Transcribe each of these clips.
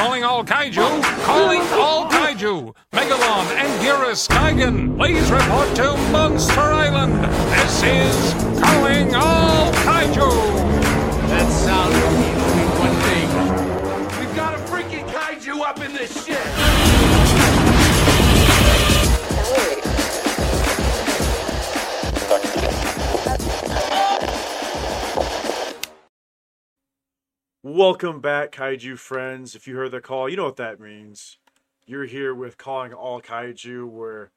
calling all kaiju, calling all kaiju. Megalon and Gearus please report to Monster Island. This is calling all kaiju. That sound Welcome back, Kaiju friends. If you heard the call, you know what that means. You're here with Calling All Kaiju. We're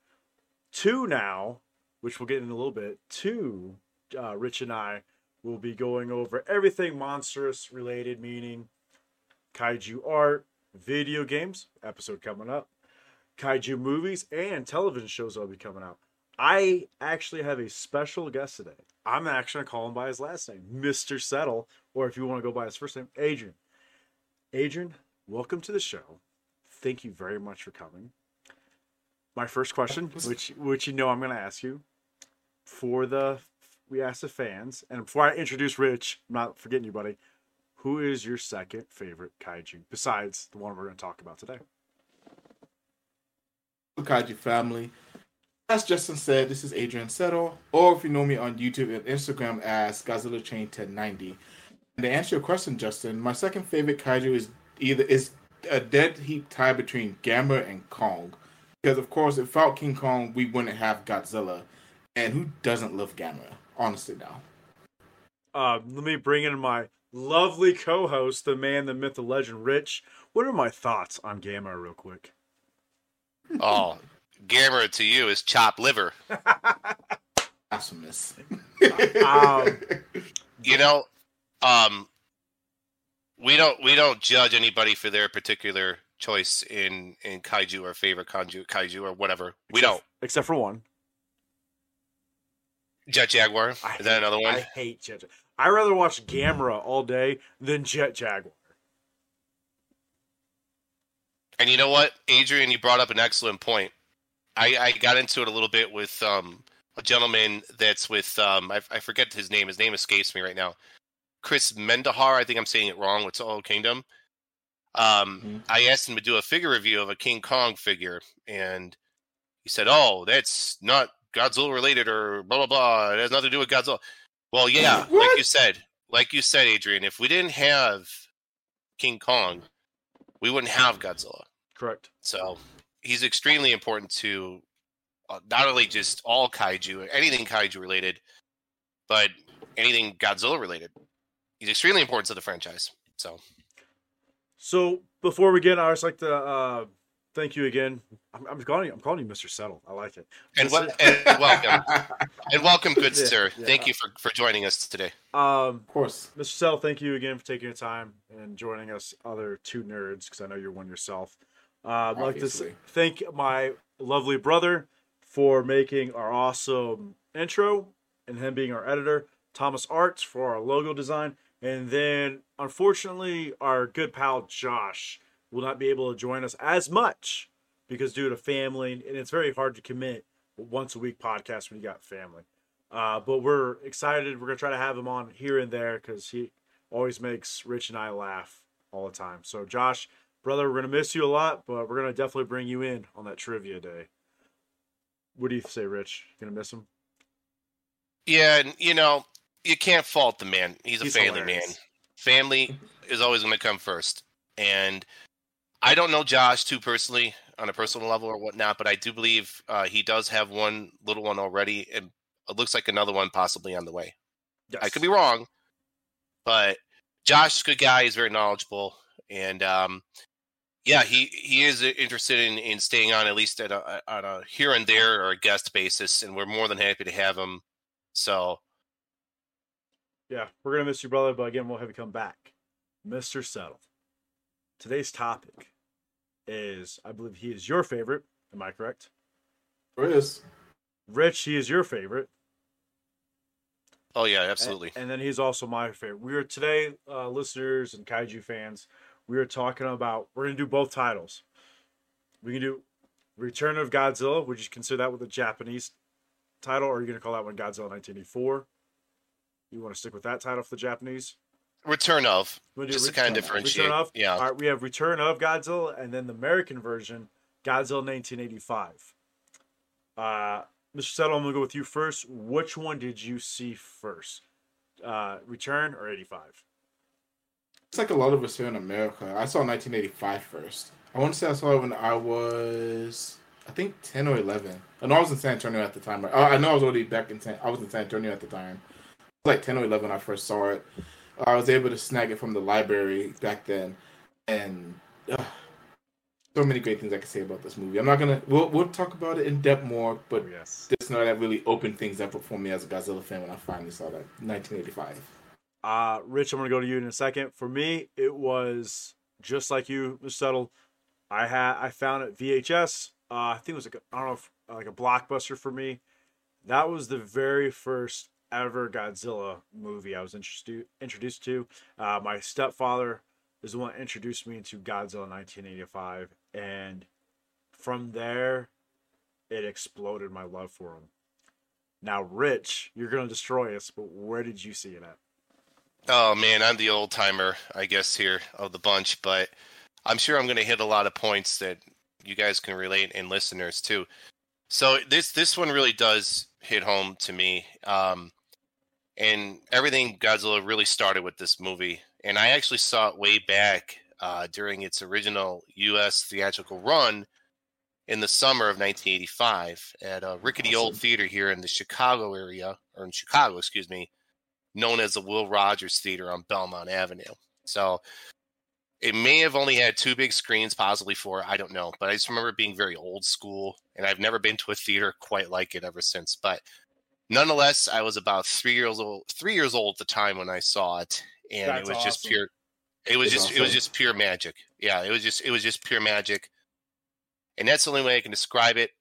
two now, which we'll get in a little bit. Two, uh, Rich and I will be going over everything monstrous related, meaning kaiju art, video games, episode coming up, kaiju movies, and television shows that'll be coming out. I actually have a special guest today. I'm actually going to call him by his last name, Mr. Settle, or if you want to go by his first name, Adrian. Adrian, welcome to the show. Thank you very much for coming. My first question, which which you know I'm going to ask you, for the we asked the fans, and before I introduce Rich, I'm not forgetting you, buddy. Who is your second favorite kaiju besides the one we're going to talk about today? Kaiju family. As Justin said, this is Adrian Settle, or if you know me on YouTube and Instagram as Godzilla Train 1090. And to answer your question, Justin, my second favorite kaiju is either is a dead heat tie between Gamera and Kong. Because of course, if without King Kong, we wouldn't have Godzilla. And who doesn't love Gamera? Honestly, now. Uh, let me bring in my lovely co-host, the man, the myth, the legend, Rich. What are my thoughts on Gamera, real quick? Oh, Gamera to you is chopped liver. Awesomeness. Um, You know, um, we don't we don't judge anybody for their particular choice in in kaiju or favorite kaiju kaiju or whatever. We don't. except for one. Jet Jaguar. I Is that another one? I hate Jet. Jag- I rather watch Gamera all day than Jet Jaguar. And you know what, Adrian, you brought up an excellent point. I, I got into it a little bit with um, a gentleman that's with um, I, I forget his name. His name escapes me right now. Chris Mendahar. I think I'm saying it wrong. With Soul Kingdom. Um, Mhm. I asked him to do a figure review of a King Kong figure, and he said, "Oh, that's not Godzilla related or blah blah blah. It has nothing to do with Godzilla." Well, yeah, like you said, like you said, Adrian. If we didn't have King Kong, we wouldn't have Godzilla. Correct. So he's extremely important to uh, not only just all kaiju, anything kaiju related, but anything Godzilla related. He's extremely important to the franchise. So So before we get, I just like to uh, thank you again. I'm, I'm calling you. I'm calling you Mr. Settle. I like it. and, wel- and welcome and welcome, good Yeah, sir. yeah. Thank you for for joining us today. Um, of course. Mr. Settle, thank you again for taking your time and joining us, other two nerds, because I know you're one yourself. Uh, I'd like to thank my lovely brother for making our awesome intro and him being our editor, Thomas Arts for our logo design, and then unfortunately our good pal Josh will not be able to join us as much because due to family, and it's very hard to commit once a week podcast when you got family. Uh, but we're excited. We're gonna try to have him on here and there because he always makes Rich and I laugh all the time. So, Josh, brother, we're gonna miss you a lot, but we're gonna definitely bring you in on that trivia day. What do you say, Rich? You gonna miss him? Yeah, and you know you can't fault the man. He's a He's family hilarious. man. Family is always going to come first. And I don't know Josh too personally on a personal level or whatnot, but I do believe uh, he does have one little one already, and it looks like another one possibly on the way. Yes. I could be wrong, but Josh is a good guy. He's very knowledgeable, and um, yeah, he he is interested in, in staying on at least at a on a here and there or a guest basis, and we're more than happy to have him. So Yeah, we're gonna miss you, brother, but again, we'll have you come back. Mr. Settle. Today's topic is, I believe he is your favorite. Am I correct? Chris. Rich, he is your favorite. Oh yeah, A- absolutely. And, then he's also my favorite. We are today, uh, listeners and kaiju fans, we are talking about, we're going to do both titles. We can do Return of Godzilla. Would you consider that with a Japanese title, or are you going to call that one Godzilla 1984? You want to stick with that title for the Japanese? Return of. Just to kind of differentiate. Return of, Yeah. All right, we have Return of Godzilla, and then the American version, Godzilla 1985. Uh, Mr. Settle, I'm gonna go with you first. Which one did you see first? Uh, Return or 85? It's like a lot of us here in America. I saw 1985 first. I want to say I saw it when I was, I think, 10 or 11. I know I was in San Antonio at the time. Uh, I know I was already back in San. I was in San Antonio at the time. I was like 10 or 11 when I first saw it. I was able to snag it from the library back then, and uh, so many great things I can say about this movie. I'm not gonna. We'll we'll talk about it in depth more, but Oh, yes. just know that really opened things up for me as a Godzilla fan when I finally saw that 1985. Uh, Rich, I'm gonna go to you in a second. For me, it was just like you, Mr. Settle. I had I found it VHS. Uh, I think it was like a, I don't know if like a blockbuster for me. That was the very first ever Godzilla movie I was introduced introduced to. Uh, my stepfather is the one that introduced me into Godzilla 1985, and from there, it exploded my love for him. Now, Rich, you're gonna destroy us, but where did you see it at? Oh man, I'm the old timer, I guess, here of the bunch, but I'm sure I'm going to hit a lot of points that you guys can relate and listeners too. So this this one really does hit home to me, um, and everything Godzilla really started with this movie, and I actually saw it way back uh, during its original U.S. theatrical run in the summer of 1985 at a rickety old theater here in the Chicago area, or in Chicago, excuse me, known as the Will Rogers Theater on Belmont Avenue. So it may have only had two big screens, possibly four. I don't know, but I just remember being very old school, and I've never been to a theater quite like it ever since. But nonetheless, I was about three years old, three years old at the time when I saw it, and That's it was just pure. It was That's just it was just pure magic. Yeah, it was just it was just pure magic, and that's the only way I can describe it.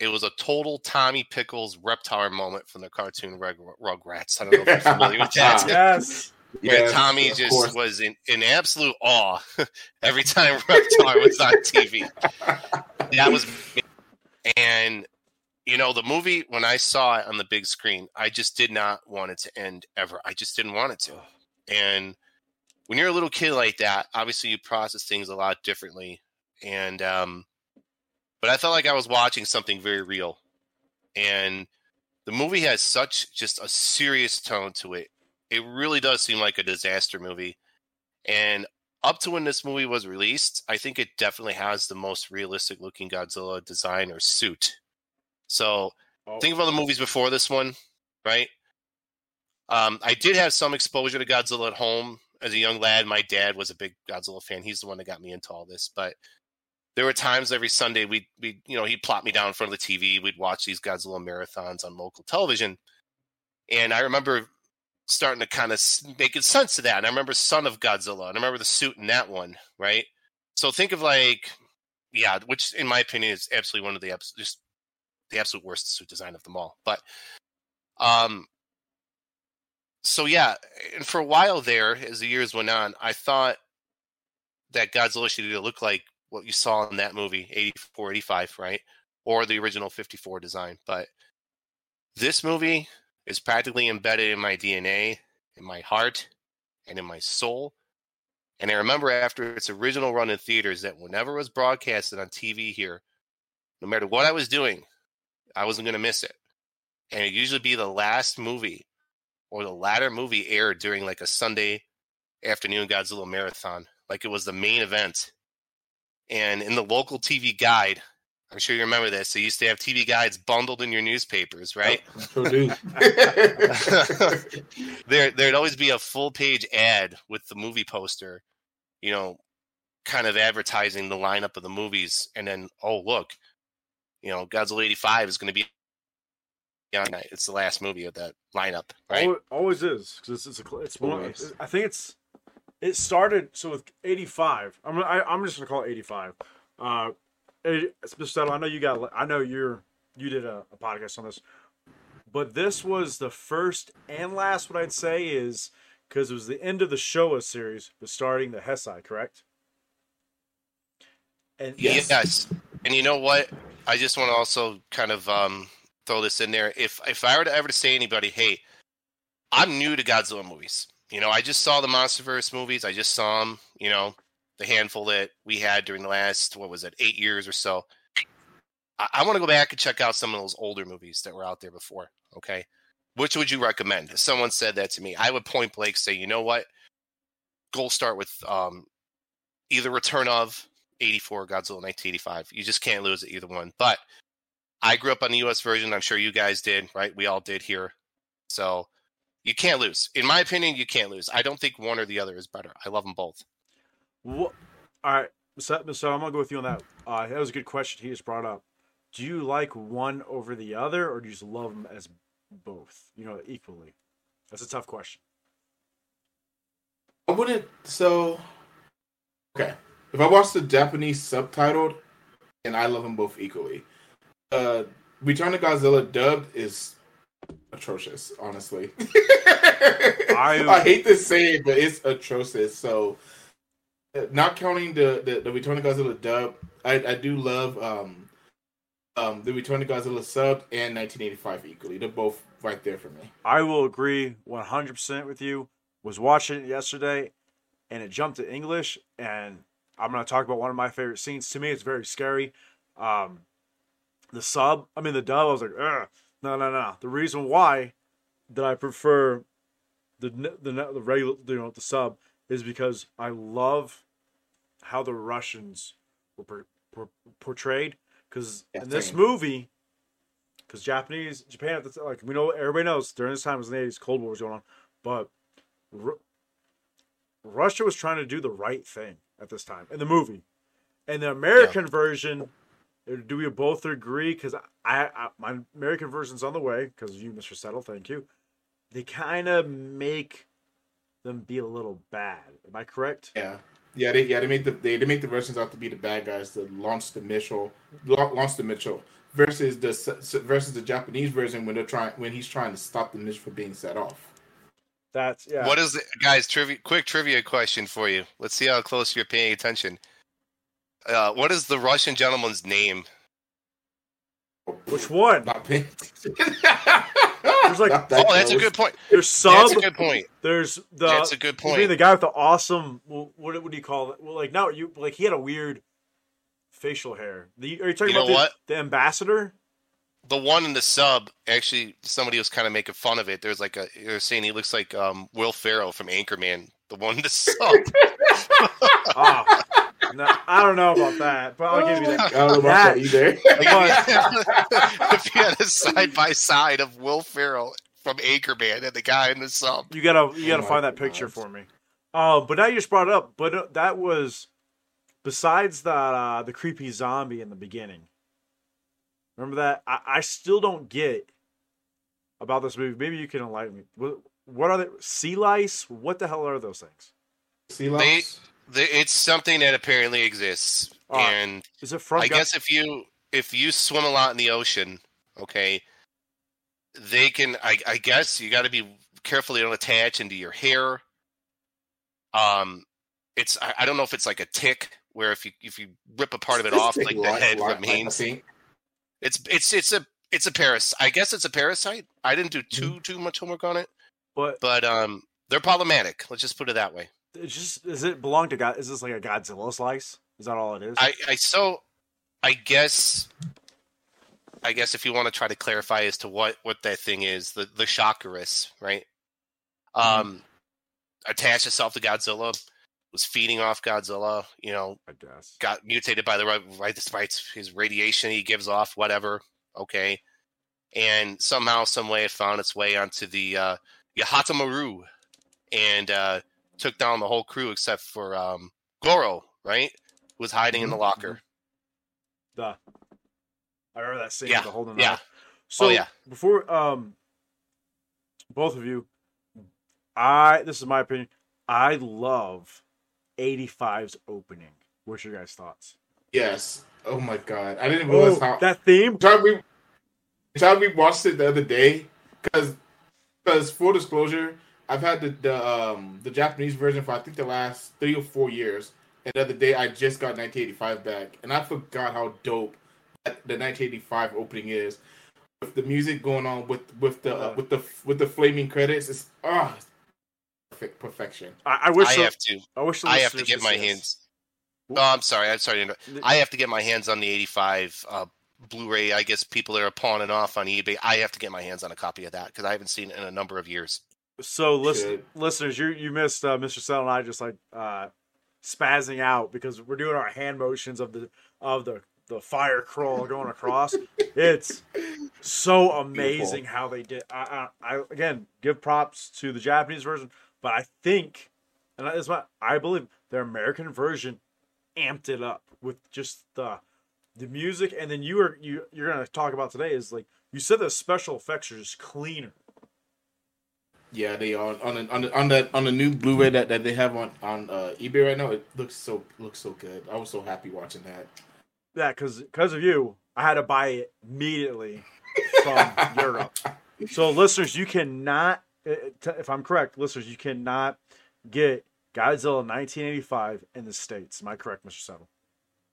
It was a total Tommy Pickles Reptar moment from the cartoon Rug, Rugrats. I don't know if you're familiar with that. Yes. Where Yes, Tommy just course. was in, in absolute awe every time Reptar was on TV. That was, and you know, the movie when I saw it on the big screen, I just did not want it to end ever. I just didn't want it to. And when you're a little kid like that, obviously you process things a lot differently. And um, but I felt like I was watching something very real, and the movie has such just a serious tone to it it really does seem like a disaster movie. And up to when this movie was released, I think it definitely has the most realistic looking Godzilla design or suit. So Oh, think of all the movies before this one, right? Um, I did have some exposure to Godzilla at home as a young lad. My dad was a big Godzilla fan. He's the one that got me into all this. But there were times every Sunday we'd, we you know, he'd plop me down in front of the TV. We'd watch these Godzilla marathons on local television. And I remember starting to kind of make sense of that. And I remember Son of Godzilla, and I remember the suit in that one, right? So think of like, yeah, which in my opinion is absolutely one of the just the absolute worst suit design of them all. But um, so yeah, and for a while there, as the years went on, I thought that Godzilla should either look like what you saw in that movie, 84, 85, right? Or the original 54 design. But this movie is practically embedded in my DNA, in my heart, and in my soul. And I remember after its original run in theaters that whenever it was broadcasted on TV here, no matter what I was doing, I wasn't going to miss it. And it usually be the last movie or the latter movie aired during like a Sunday afternoon Godzilla marathon, like it was the main event. And in the local TV guide, I'm sure you remember this. They used to have TV guides bundled in your newspapers, right? I sure do. there there'd always be a full page ad with the movie poster, you know, kind of advertising the lineup of the movies, and then oh look, you know, Godzilla eighty five is going to be on night. It's the last movie of that lineup, right? Always, always is because it's, it's a cl- it's one. Always. I think it's it started so with eighty five. I'm gonna- I, I'm just gonna call it eighty five. Uh, it, Mr. Settle, I know you got. I know you're you did a, a podcast on this, but this was the first and last. What I'd say is because it was the end of the Showa series, but starting the Heisei, correct? And Yes. Yes. And you know what? I just want to also kind of um, throw this in there. If if I were to ever to say to anybody, hey, I'm new to Godzilla movies. You know, I just saw the MonsterVerse movies. I just saw them. You know, the handful that we had during the last what was it, eight years or so. I, I want to go back and check out some of those older movies that were out there before. Okay, which would you recommend? If someone said that to me, I would point blank say, you know what? Go start with um, either Return of 84 Godzilla 1985. You just can't lose either one. But I grew up on the US version. I'm sure you guys did, right? We all did here. So you can't lose. In my opinion, you can't lose. I don't think one or the other is better. I love them both. What? All right, so, so I'm gonna go with you on that. Uh, that was a good question he just brought up. Do you like one over the other, or do you just love them as both? You know, equally. That's a tough question. I wouldn't. So, okay. If I watch the Japanese subtitled, and I love them both equally. Uh, Return of Godzilla dubbed is atrocious. Honestly, I I hate to say it, but it's atrocious. So, uh, not counting the the, the Return of Godzilla dub, I I do love um um the Return of Godzilla sub and 1985 equally. They're both right there for me. I will agree 100% with you. Was watching it yesterday, and it jumped to English, and I'm going to talk about one of my favorite scenes. To me, it's very scary. Um, the sub, I mean the dub. I was like, Ugh. No, no, no. The reason why that I prefer the the the regular, you know, the sub is because I love how the Russians were per, per, portrayed. Because yeah, in this same. movie, because Japanese Japan like we know everybody knows during this time was in the 80s, Cold War was going on, but R- Russia was trying to do the right thing at this time in the movie. And the American yeah. version, Uh, do we both agree? Because I, I, my American version's on the way. Because you, Mr. Settle, thank you. They kind of make them be a little bad. Am I correct? Yeah. Yeah, they yeah they make the they, they make the Russians out to be the bad guys to launch the missile launch the missile versus the versus the Japanese version when they're trying when he's trying to stop the missile from being set off. That's yeah. What is it, guys? Trivia. Quick trivia question for you. Let's see how close you're paying attention. Uh, what is the Russian gentleman's name? Which one? Not paying. there's like that oh, that's a good point. There's sub. That's a good point. There's the. That's a good point. I mean, the guy with the awesome. What what do you call it? Well, like now you like he had a weird facial hair. The, are you talking you about the, the ambassador? the one in the sub actually somebody was kind of making fun of it. There's like a they're saying he looks like um, Will Ferrell from Anchorman. The one in the sub. oh, no, I don't know about that, but I'll give you that. I don't know about that, either. if you had a side by side of Will Ferrell from Anchorman and the guy in the sub, you gotta you gotta oh find that picture for me. Uh, but now you just brought it up. But uh, that was besides the uh, the creepy zombie in the beginning Remember that? I, I still don't get about this movie. Maybe you can enlighten me. What, what are they? Sea lice? What the hell are those things? Sea lice. It's something that apparently exists, uh, and is it from? I guess if you if you swim a lot in the ocean, okay, they can. I, I guess you got to be careful they don't attach into your hair. Um, it's I, I, don't know if it's like a tick where if you if you rip a part of it off, like the head remains. It's it's it's a it's a paras. I guess it's a parasite. I didn't do too mm. too much homework on it, but but um, they're problematic. Let's just put it that way. It's just does it belong to God? Is this like a Godzilla slice? Is that all it is? I I so I guess I guess if you want to try to clarify as to what what that thing is, the the Shockirus, right? Mm. Um, attached itself to Godzilla was feeding off Godzilla. You know, I guess got mutated by the right, right despite his radiation he gives off. Whatever, okay. And somehow, some way, it found its way onto the uh, Yahata and uh, took down the whole crew except for um, Goro, right? Who was hiding in the mm-hmm. locker. The I remember that scene. Yeah, the holding yeah. So oh, yeah. before um, both of you, I this is my opinion. I love 85's opening. What's your guys' thoughts? Yes. Oh my god, I didn't realize oh, how that theme. Time we, time we watched it the other day, because, because full disclosure, I've had the the um the Japanese version for I think the last three or four years, and the other day I just got 1985 back, and I forgot how dope the 1985 opening is, with the music going on with with the uh, with the with the flaming credits. It's ah, perfect perfection. I, I wish. I the- have to. I wish. the I have to get my see this. hands. Oh, I'm sorry. I'm sorry. I have to get my hands on the 85 uh, Blu-ray. I guess people that are pawning off on eBay. I have to get my hands on a copy of that because I haven't seen it in a number of years. So, listen, listeners, you you missed uh, Mr. Settle and I just like uh, spazzing out because we're doing our hand motions of the of the the fire crawl going across. it's so amazing how they did. I, I, I again give props to the Japanese version, but I think, and that is my I believe their American version amped it up with just the the music, and then you are you you're gonna talk about today is like you said the special effects are just cleaner. Yeah, they are on the, on the, on that on the new Blu-ray that, that they have on on uh, eBay right now. It looks so looks so good. I was so happy watching that. Yeah, because because of you, I had to buy it immediately from Europe. So, listeners, you cannot, uh, if I'm correct, listeners, you cannot get Godzilla 1985 in the states. Am I correct, Mr. Settle?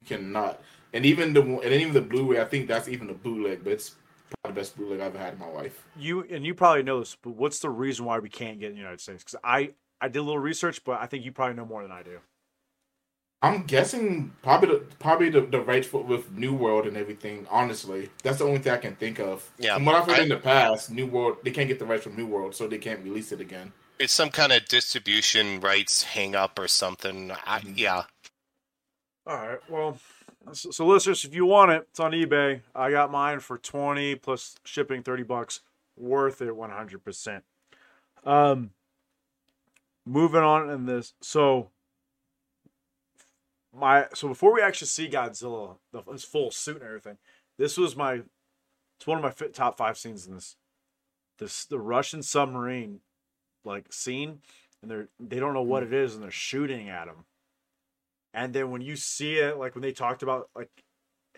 You cannot. And even the and even the Blu-ray, I think that's even a bootleg, but it's the best bootleg I've ever had in my life. You and you probably know this, but what's the reason why we can't get in the United States? Because I I did a little research, but I think you probably know more than I do. I'm guessing probably the probably the, the rights for with New World and everything. Honestly, that's the only thing I can think of. Yeah, From what I've heard I- in the past, New World they can't get the rights from New World, so they can't release it again. It's some kind of distribution rights hang up or something. I, mm-hmm. yeah. All right. Well, so, so listeners, if you want it, it's on eBay. I got mine for 20 plus shipping 30 bucks. Worth it 100%. Um moving on in this. So my so before we actually see Godzilla, the, his full suit and everything, this was my it's one of my fi- top 5 scenes in this this the Russian submarine like scene and they're they don't know what it is and they're shooting at him. And then when you see it, like when they talked about like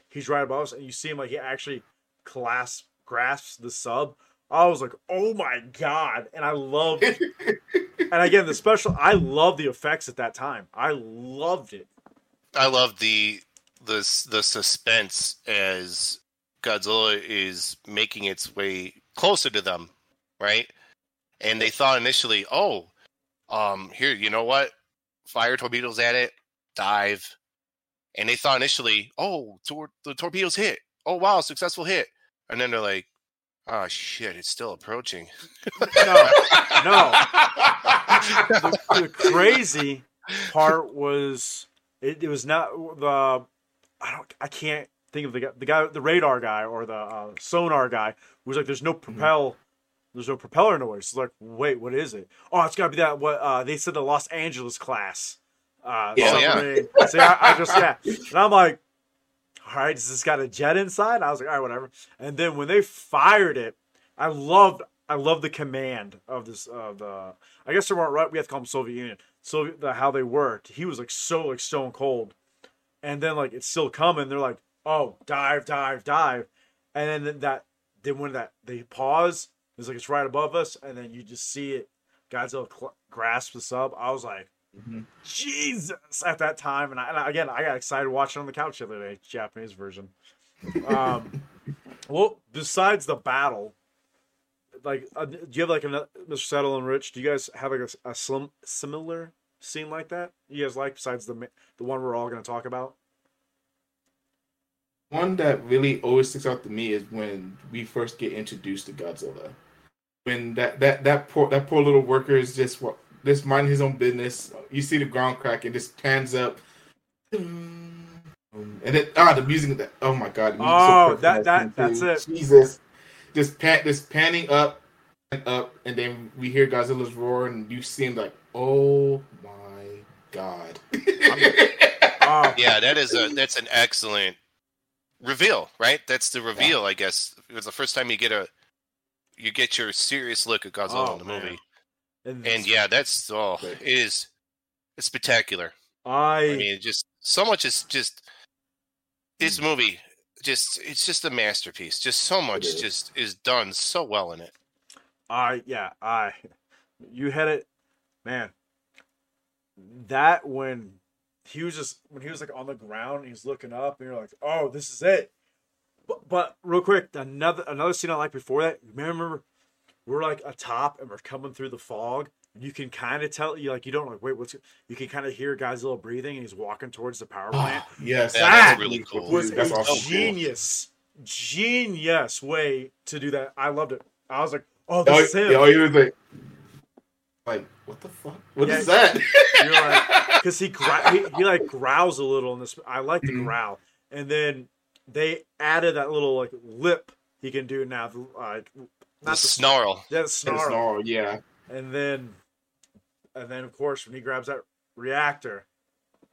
he's right above us, and you see him like he actually clasp grasps the sub, I was like, oh my god! And I love, and again the special. I love the effects at that time. I loved it. I love the the the suspense as Godzilla is making its way closer to them, right? And they thought initially, oh, um, here, you know what? Fire torpedoes at it, dive. And they thought initially, oh, tor- the torpedoes hit. Oh wow, successful hit. And then they're like, oh shit, it's still approaching. No, no. The, the crazy part was it, it was not the I don't I can't think of the guy the guy the radar guy or the uh, sonar guy was like there's no propel there's no propeller noise. It's like wait what is it? Oh it's gotta be that what uh, they said the Los Angeles class. Uh, Yeah. Oh, yeah. See, I, I just yeah, and I'm like, all right, does this got a jet inside? I was like, all right, whatever. And then when they fired it, I loved I loved the command of this of the I guess they weren't right. We have to call them Soviet Union. So the, how they worked, he was like so like stone cold, and then like it's still coming. They're like, oh, dive, dive, dive, and then that then when that they pause, it's like it's right above us, and then you just see it. Godzilla cl- grasp the sub. I was like, Mhm. Jesus at that time, and, I, and again I got excited watching on the couch the other day, Japanese version. Um, well, besides the battle, like, uh, do you have like a Mr. Settle and Rich? Do you guys have like a, a slim, similar scene like that? You guys like besides the the one we're all going to talk about? One that really always sticks out to me is when we first get introduced to Godzilla. When that that that poor that poor little worker is just wa- just minding his own business. You see the ground crack and just pans up. And then ah the music that oh my god. Oh, perfect that- that- that's it Jesus. Just pan just panning up and up and then we hear Godzilla's roar and you see him like, oh my god. Oh, Yeah, that is a that's an excellent reveal, right? That's the reveal, I guess. It was the first time you get a you get your serious look at Godzilla Oh, in the man. movie. And, And yeah, that's oh, it is it's spectacular. I, I mean, just so much is just this hmm. movie. Just it's just a masterpiece. Just so much is. just is done so well in it. I, yeah, I, you had it, man. That when he was just when he was like on the ground, he's looking up, and you're like, oh, this is it. But, but real quick, another another scene I like before that. You remember, we're like atop and we're coming through the fog, You can kind of tell you like you don't like wait what's you can kind of hear Godzilla breathing and he's walking towards the power plant. yes, Yeah, That that's really cool. was That's a also cool. genius, genius way to do that. I loved it. I was like, oh, Oh, this is him. yeah, oh, you was like, like, what the fuck? What is Yeah. that? You're like, because he, gra- he he like growls a little in this. I like the Mhm. growl, and then they added that little like lip he can do now. Like The not the snarl. yeah, the It's snarl. snarl, yeah. and then and then of course when he grabs that reactor,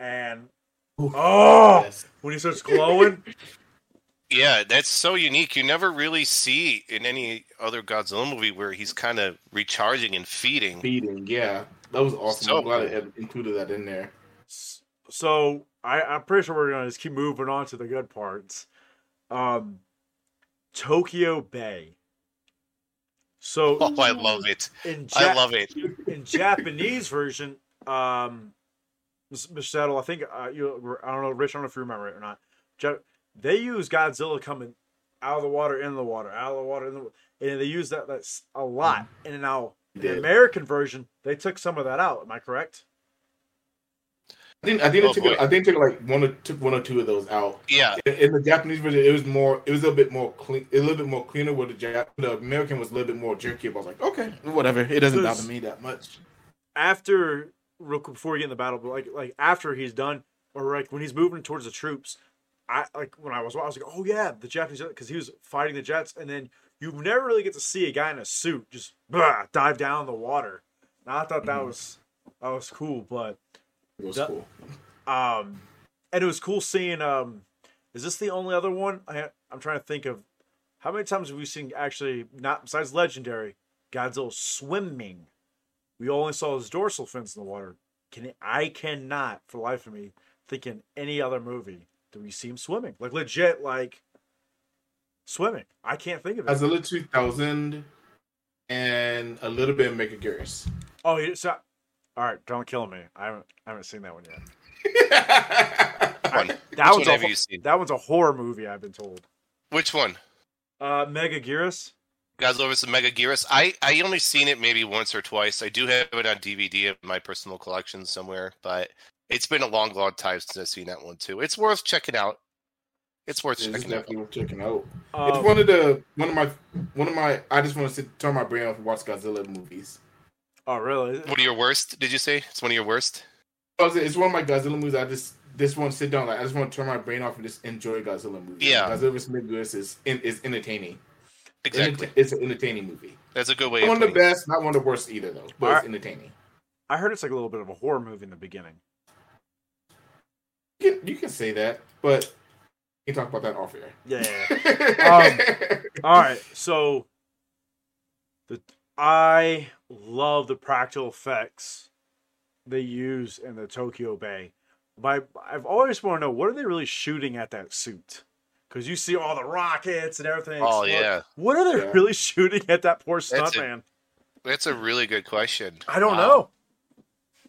and Oof. oh, Yes. when he starts glowing, Yeah, that's so unique. You never really see in any other Godzilla movie where he's kind of recharging and feeding. Feeding, yeah. That was awesome. So I'm glad cool. it included that in there. so I, I'm pretty sure we're gonna just keep moving on to the good parts. Um, Tokyo Bay. So Oh, I love it. in I love it. in Japanese version, um, Miss Miss Settle, I think uh, you, I don't know, Rich, I don't know if you remember it or not. Ja- They use Godzilla coming out of the water, in the water, out of the water, in the, and they use that that's a lot. And now the American version, they took some of that out. Am I correct? I think I think Oh, they took boy. I think they took like one or took one or two of those out. Yeah, In, in the Japanese version, it was more. It was a bit more clean. A little bit more cleaner. Where the Jap- the American was a little bit more jerky. But I was like, okay, whatever. It doesn't Because- bother me that much. After, real quick, before we get in the battle, but like like after he's done, or like when he's moving towards the troops, I like when I was I was like, oh yeah, the Japanese because he was fighting the jets, and then you never really get to see a guy in a suit just blah, dive down in the water. And I thought that Mhm. was that was cool, but It was cool. um, and it was cool seeing um, is this the only other one? I I'm trying to think of how many times have we seen actually not besides legendary Godzilla swimming. We only saw his dorsal fins in the water. Can I cannot for the life of me think in any other movie do we see him swimming like legit like swimming. I can't think of it. Godzilla 2000 and a little bit of Megaguirus. Oh, so all right. Don't kill me. I haven't I haven't seen that one yet. one. That Which one's one a, have you seen? that one's a horror movie. I've been told. Which one? Uh, Megaguirus. Godzilla vs. Megaguirus. I I only seen it maybe once or twice. I do have it on DVD in my personal collection somewhere, but it's been a long, long time since I've seen that one too. It's worth checking out. It's worth It's checking out. definitely worth checking out. Um, it's one of the one of my one of my. I just want to sit, turn my brain off and watch Godzilla movies. Oh, really? One of your worst? Did you say it's one of your worst? I It's one of my Godzilla movies. I just this one sit down. Like I just want to turn my brain off and just enjoy Godzilla movies. Yeah. Godzilla vs. Megaguirus is is entertaining. Exactly. It's an entertaining movie. That's a good way. Not Of one of the best, not one of the worst either, though. But Alright. it's entertaining. I heard it's like a little bit of a horror movie in the beginning. You can, you can say that, but we can talk about that off air. Yeah. Um, all right. So, the I love the practical effects they use in the Tokyo Bay. But I, I've always want to know what are they really shooting at that suit? Because you see all the rockets and everything. Oh explode. yeah, What are they Yeah. really shooting at that poor That's a- stuntman? that's a really good question. I don't Wow. know.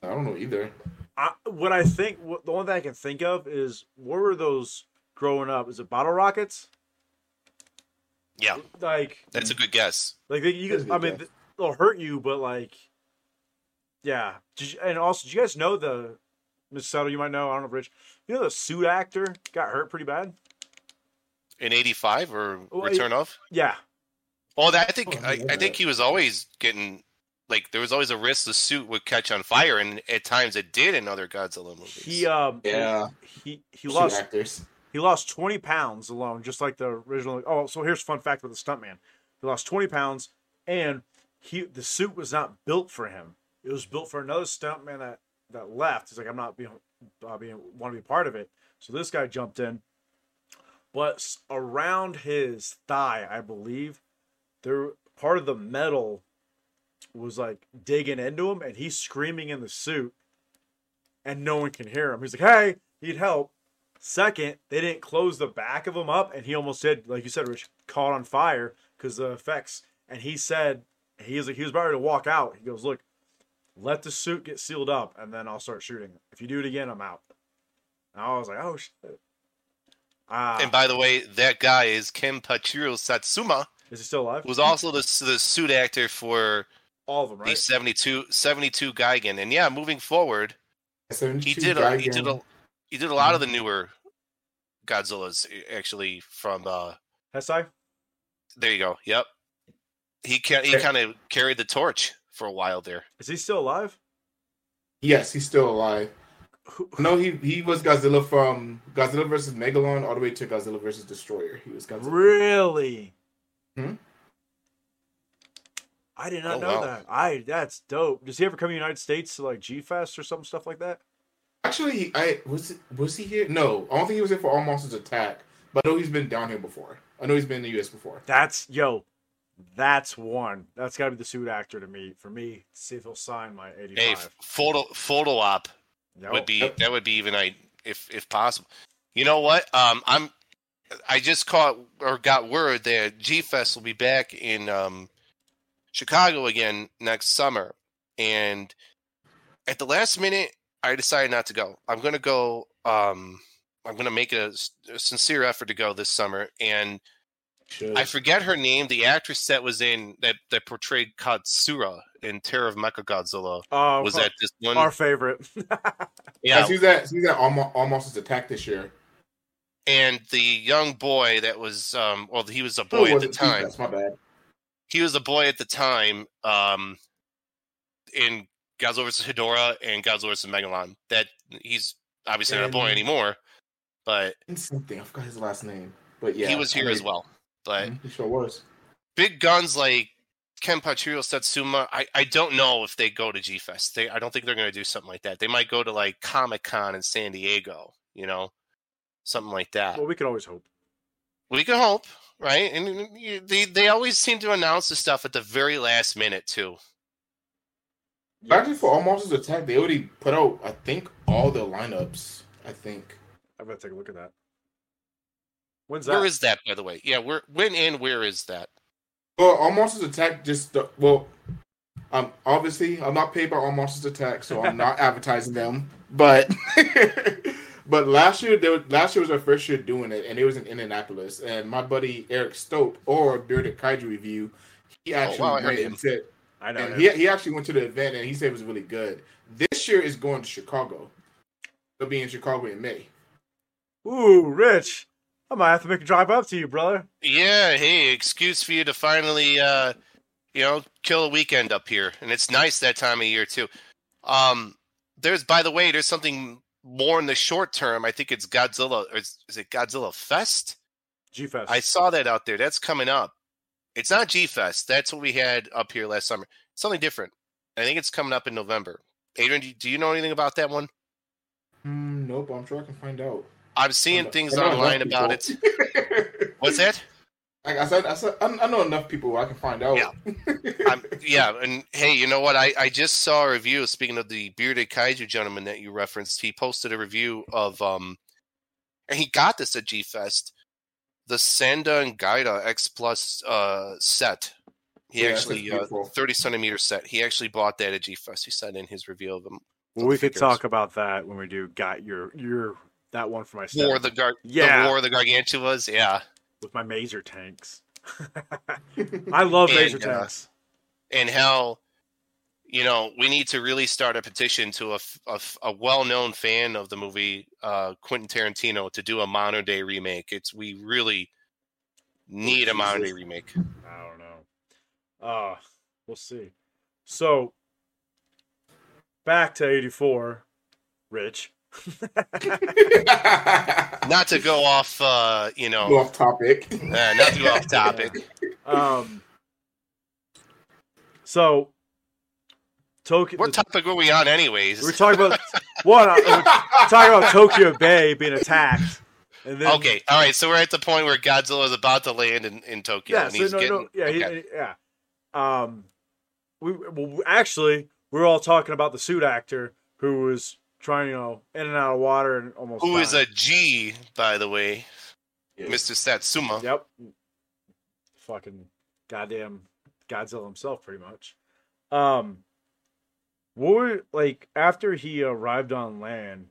I don't know either. I, what I think, what, the only thing I can think of is what were those growing up? Is it bottle rockets? Yeah, Like, that's a good guess. like you That's can, a I good mean, guess. They'll hurt you, but like, yeah. Did you, and also, did you guys know the Miss Settle? You might know. I don't know, if Rich. You know the suit actor got hurt pretty bad. In '85 or Well, Return of? Yeah, Well, that, I think Oh, I. I think he was always getting like there was always a risk the suit would catch on fire, and at times it did in other Godzilla movies. he um Yeah. he he Shoot lost actors. he lost twenty pounds alone, just like the original. Oh, so here's a fun fact with the stuntman: he lost twenty pounds, and he the suit was not built for him. It was built for another stuntman that that left. He's like, I'm not being uh, being want to be part of it. So this guy jumped in, but around his thigh, I believe, there part of the metal was like digging into him, and he's screaming in the suit, and no one can hear him. He's like, "Hey, need help." Second, they didn't close the back of him up, and he almost did, like you said, Rich, caught on fire because the effects. And he said he was like he was about to walk out. He goes, "Look, let the suit get sealed up, and then I'll start shooting. If you do it again, I'm out." And I was like, "Oh shit!" Ah, and by the way, that guy is Kenpachiro Satsuma, is he still alive? was also the the suit actor for All of them, the right? 72, 72 Gigan. And yeah, moving forward, he did a, he did a he did a lot of the newer Godzillas actually from uh Heisei? there you go. Yep. He ca- he kind of carried the torch for a while there. Is he still alive? Yes, he's still alive. No, he he was Godzilla from Godzilla versus Megalon all the way to Godzilla versus Destoroyah. He was Godzilla. Really? Hmm? I did not Oh, know wow. that. I that's dope. Does he ever come to the United States to like G Fest or some stuff like that? Actually, I was it, was he here? No, I don't think he was here for All Monsters Attack. But I know he's been down here before. I know he's been in the U.S. before. That's yo, that's one. That's gotta be the suit actor to me. For me, to see if he'll sign my Hey, 85. f- photo photo op Yo, would be Yep. that would be even I if if possible. You know what? Um, I'm I just caught or got word that G Fest will be back in um, Chicago again next summer, and at the last minute, I decided not to go. I'm gonna go. Um, I'm gonna make a sincere effort to go this summer, and Should. I forget her name. The actress that was in that that portrayed Katsura in Terror of Mechagodzilla uh, was that this one? our favorite? yeah, she's he's at he's at All, Mo- All Monsters Attack this year. and the young boy that was um well he was a Oh, boy at the time That's my bad. he was a boy at the time um in Godzilla vs Hedorah and Godzilla vs Megalon that he's obviously not a boy anymore but something I forgot his last name, but yeah, he was I here as well but He sure was. big guns like Kenpachiro Satsuma I, I don't know if they go to G Fest they I don't think they're going to do something like that they might go to like Comic Con in San Diego you know something like that well, we can always hope. We can hope, right? And and they they always seem to announce the stuff at the very last minute too. Actually, for All Monsters Attack, they already put out I think all the lineups. I think. I'm gonna take a look at that. When's that? Where is that, by the way? Yeah, where when and where is that? Well, All Monsters Attack just well, um, obviously I'm not paid by All Monsters Attack, so I'm not advertising them. But but last year, they were, last year was our first year doing it, and it was in Indianapolis. And my buddy Eric Stope or Bearded Kaiju Review, he actually wow, went him. and said, I know. and he he actually went to the event and he said it was really good. This year is going to Chicago. They'll be in Chicago in May. Ooh, Rich. I might have to make a drive up to you, brother. Yeah, hey, excuse for you to finally uh you know, kill a weekend up here. And it's nice that time of year too. Um there's by the way, there's something more in the short term. I think it's Godzilla or is, is it Godzilla Fest? G Fest. I saw that out there. That's coming up. It's not G Fest. That's what we had up here last summer. Something different. I think it's coming up in November. Adrian, do you, do you know anything about that one? Hmm, nope, I'm sure I can find out. I'm seeing things online about it. What's that? Like I said, I said, I I know enough people where I can find out. Yeah. I'm, yeah, and hey, you know what? I, I just saw a review. Speaking of the bearded kaiju gentleman that you referenced, he posted a review of um, and he got this at G Fest, the Sanda and Gaira X Plus uh set. He Yeah, actually uh, beautiful. thirty centimeter set. He actually bought that at G Fest. He said in his review of them. well, we the could talk about that when we do got your your that one for my War step the Gar- Yeah. the War of the Gargantuas. Yeah, with my maser tanks. I love And, laser uh, tanks. and how you know we need to really start a petition to a a well-known fan of the movie uh, Quentin Tarantino to do a modern day remake. It's we really need a modern day remake. I don't know. Uh we'll see. So back to eighty four, Rich. Not to go off, uh, you Go know, off topic. uh, not to go off topic. Um so Tokyo What topic were we on, anyways? we're talking about one uh, we're talking about Tokyo Bay being attacked. And then okay, all right. So we're at the point where Godzilla is about to land in, in Tokyo. Yeah, and so he's no, getting, no, yeah, okay. he- yeah. Um, we well, actually we're all talking about the suit actor who was trying, you know, in and out of water and almost. who is a G, by the way, Yeah. Mr. Satsuma. Yep. Fucking goddamn Godzilla himself, pretty much. Um, what were like after he arrived on land?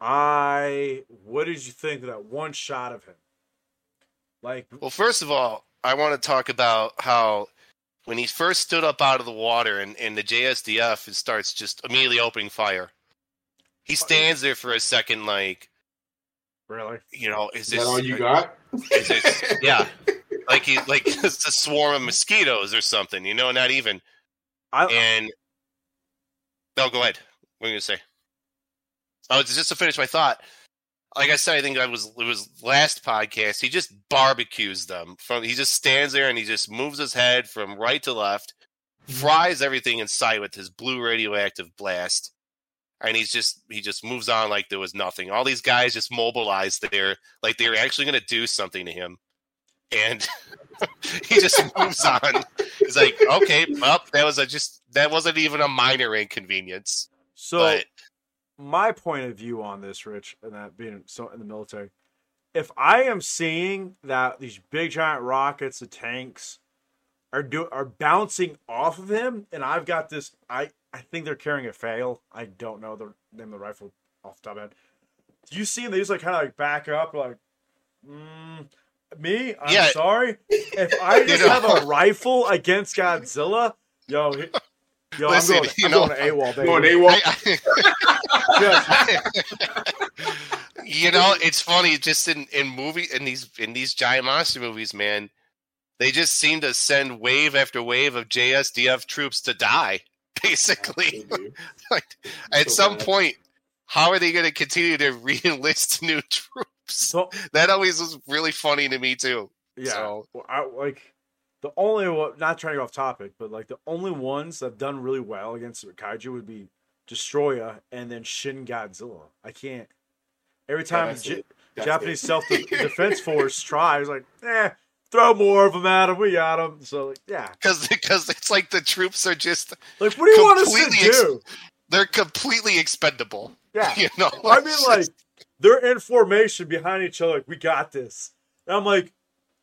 I what did you think of that one shot of him? Like, Well, first of all, I want to talk about how when he first stood up out of the water and, and the JSDF starts just immediately opening fire. He stands there for a second, like, Really? you know, is Is this that all you got? Is it, yeah, like he like it's a swarm of mosquitoes or something, you know, not even. I And no, go ahead. What are you gonna say? Oh, it's just to finish my thought. Like I said, I think I was it was last podcast. He just barbecues them from. He just stands there and he just moves his head from right to left, mm-hmm. fries everything in sight with his blue radioactive blast, and he's just he just moves on like there was nothing. All these mm. guys just mobilized there, like they were actually going to do something to him, and he just moves on. He's like, okay, well, that was a just that wasn't even a minor inconvenience, so but my point of view on this, Rich, and that being so in the military, if I am seeing that these big giant rockets, the tanks, are do are bouncing off of him, and I've got this, I I think they're carrying a fail. I don't know the name of the rifle off the top of my head. Do you see them? They just like kind of like back up, like, mm, me. I'm Yeah. sorry. If I just know. have a rifle against Godzilla, yo, he- yo, Listen, I'm going, you I'm know- going to AWOL, baby. Going AWOL. I, Yeah. you know, it's funny. Just in in movie in these in these giant monster movies, man, they just seem to send wave after wave of JSDF troops to die. Basically, like at So some bad. point, how are they going to continue to re-enlist new troops? So That always was really funny to me too. Yeah, So- well, I, like the only one, not trying to go off topic, but like the only ones that have done really well against kaiju would be Destoroyah and then Shin Godzilla. I can't. Every time that's J- Japanese self defense force tries, like, eh, throw more of them at him. We got them. So like, yeah, Because because it's like the troops are just like what do you want us to Completely ex- do? they're completely expendable. Yeah, You know, I mean, like they're in formation behind each other. Like we got this. And I'm like,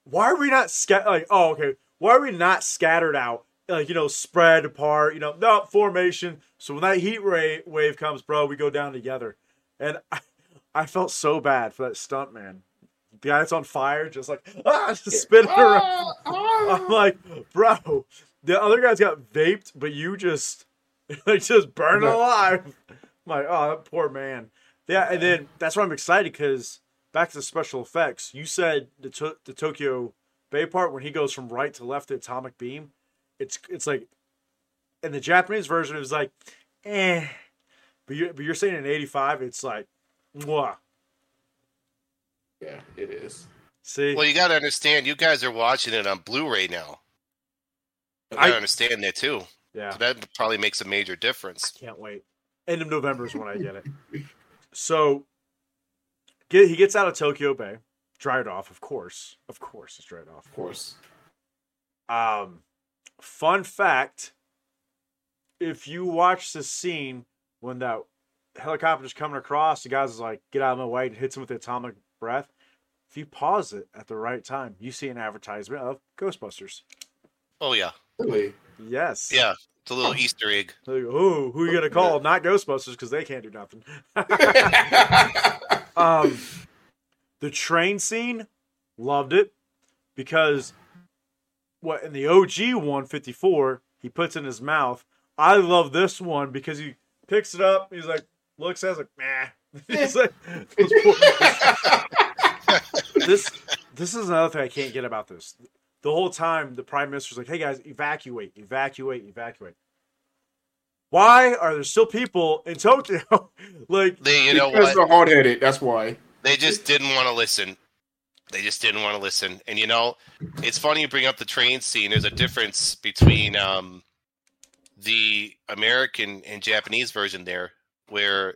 why are we not scat? Like, oh, okay. Why are we not scattered out? Like, you know, spread apart. You know, no formation. So when that heat ray wave comes, bro, we go down together. And I, I felt so bad for that stunt man. The guy that's on fire, just like ah, just spinning around. Ah, ah. I'm like, bro, the other guys got vaped, but you just like just burn Yeah. alive. I'm like, oh, that poor man. Yeah, and then that's why I'm excited because back to the special effects. You said the to- the Tokyo Bay part when he goes from right to left, the atomic beam. It's it's like in the Japanese version, it was like, eh. But you but you're saying in '85, it's like, mwah. Yeah, it is. See, Well, you got to understand, you guys are watching it on Blu-ray now. You I- understand that too. yeah. So that probably makes a major difference. Can't wait. End of November is when I get it. So, get he gets out of Tokyo Bay, dried off, of course, of course, it's dried off. Of course. Um, fun fact: if you watch the scene when that helicopter's coming across, the guy's like, "Get out of my way!" and hits him with the atomic breath. If you pause it at the right time, you see an advertisement of Ghostbusters. Oh yeah, Really? Yes. yeah. It's a little Easter egg. Like, oh, who are you gonna call? Not Ghostbusters because they can't do nothing. um, the train scene, loved it because what in the OG 154 he puts in his mouth. I love this one because he picks it up. He's like, looks at it, like, nah. He's like, those poor- this this is another thing I can't get about this. The whole time the prime minister's like, "Hey guys, evacuate, evacuate, evacuate." Why are there still people in Tokyo? like, They, you know because what? they're hard headed. That's why. They just didn't want to listen. They just didn't want to listen. And you know, it's funny you bring up the train scene. There's a difference between um, the American and Japanese version there, where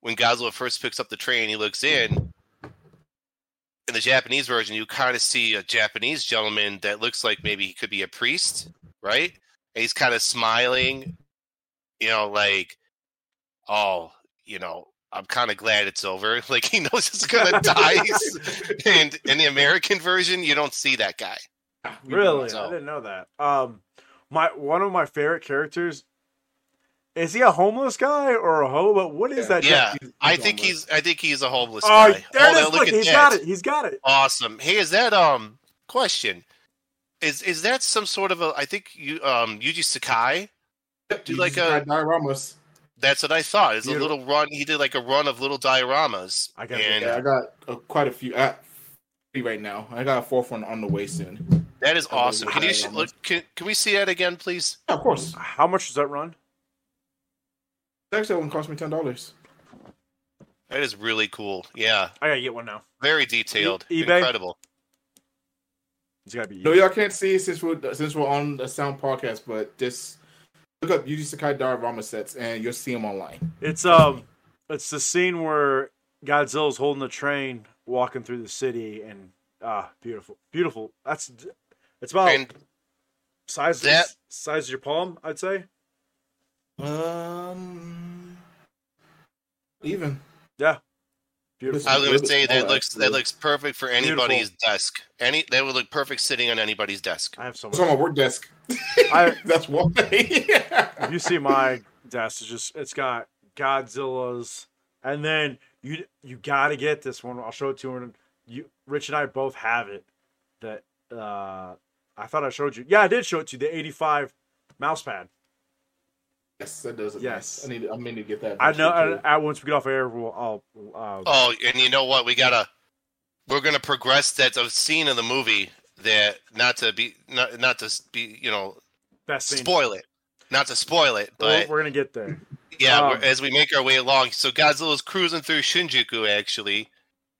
when Godzilla first picks up the train, he looks in. In the Japanese version, you kind of see a Japanese gentleman that looks like maybe he could be a priest, right? And he's kind of smiling, you know, like, oh, you know, I'm kind of glad it's over. Like he knows he's gonna die. and in the American version, you don't see that guy. Really, so. I didn't know that. Um, my one of my favorite characters is he a homeless guy or a hobo? What is that? Yeah, Japanese- I think he's. I think he's a homeless Oh, guy. there oh, it is. now Look, he's that. got it. He's got it. Awesome. Hey, is that um question? is is that some sort of a? I think you um Yuji Sakai. Do like a- dioramas. That's what I thought. It's a Beautiful. little run. He did like a run of little dioramas. I gotta and Yeah, I got uh, quite a few. Three right now. I got a fourth one on the way soon. that is awesome. Can you look? Can, can we see that again, please? Yeah, of course. How much does that run? Actually, that one cost me ten dollars. That is really cool. Yeah, I gotta get one now. very detailed. E- eBay? Incredible. It's gotta be. No, y'all can't see since we're since we're on the sound podcast, but just look up Yuji Sakai diorama sets and you'll see them online. It's um, it's the scene where Godzilla's holding the train, walking through the city, and ah, beautiful, beautiful. That's it's about And size that- size of your palm, I'd say. Um, even Yeah, beautiful. I was going to say that Oh, looks that looks perfect for anybody's desk. Any that would look perfect sitting on anybody's desk. I have so it's much. on my work desk. I- That's why. if you see my desk, it's just it's got Godzilla's, and then you you gotta get this one. I'll show it to you. And you, Rich and I both have it. That uh, I thought I showed you. Yeah, I did show it to you. The '85 mouse pad. Yes, that does. Yes. nice. I need. I mean to get that. I know. eventually, too. I, I, once we get off air, we'll. I'll. Uh, Oh, and you know what? We gotta we're gonna progress that a scene in the movie that not to be not not to be you know best scene. spoil it, not to spoil it, We're, but we're gonna get there. yeah, um, we're, as we make our way along. So Godzilla's cruising through Shinjuku actually,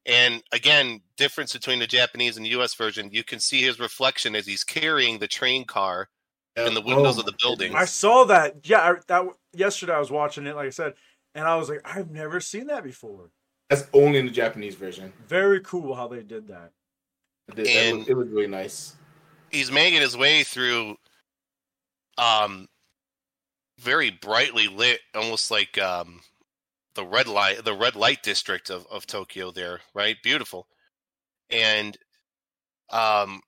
and again, difference between the Japanese and the U.S. version. You can see his reflection as he's carrying the train car in the windows Oh of the my buildings. I saw that. Yeah, I, that yesterday I was watching it. Like I said, and I was like, I've never seen that before. That's only in the Japanese version. Very cool how they did that. It, did- that And- was, it was really nice. he's making his way through um very brightly lit almost like um the red light the red light district of, of tokyo there right beautiful and um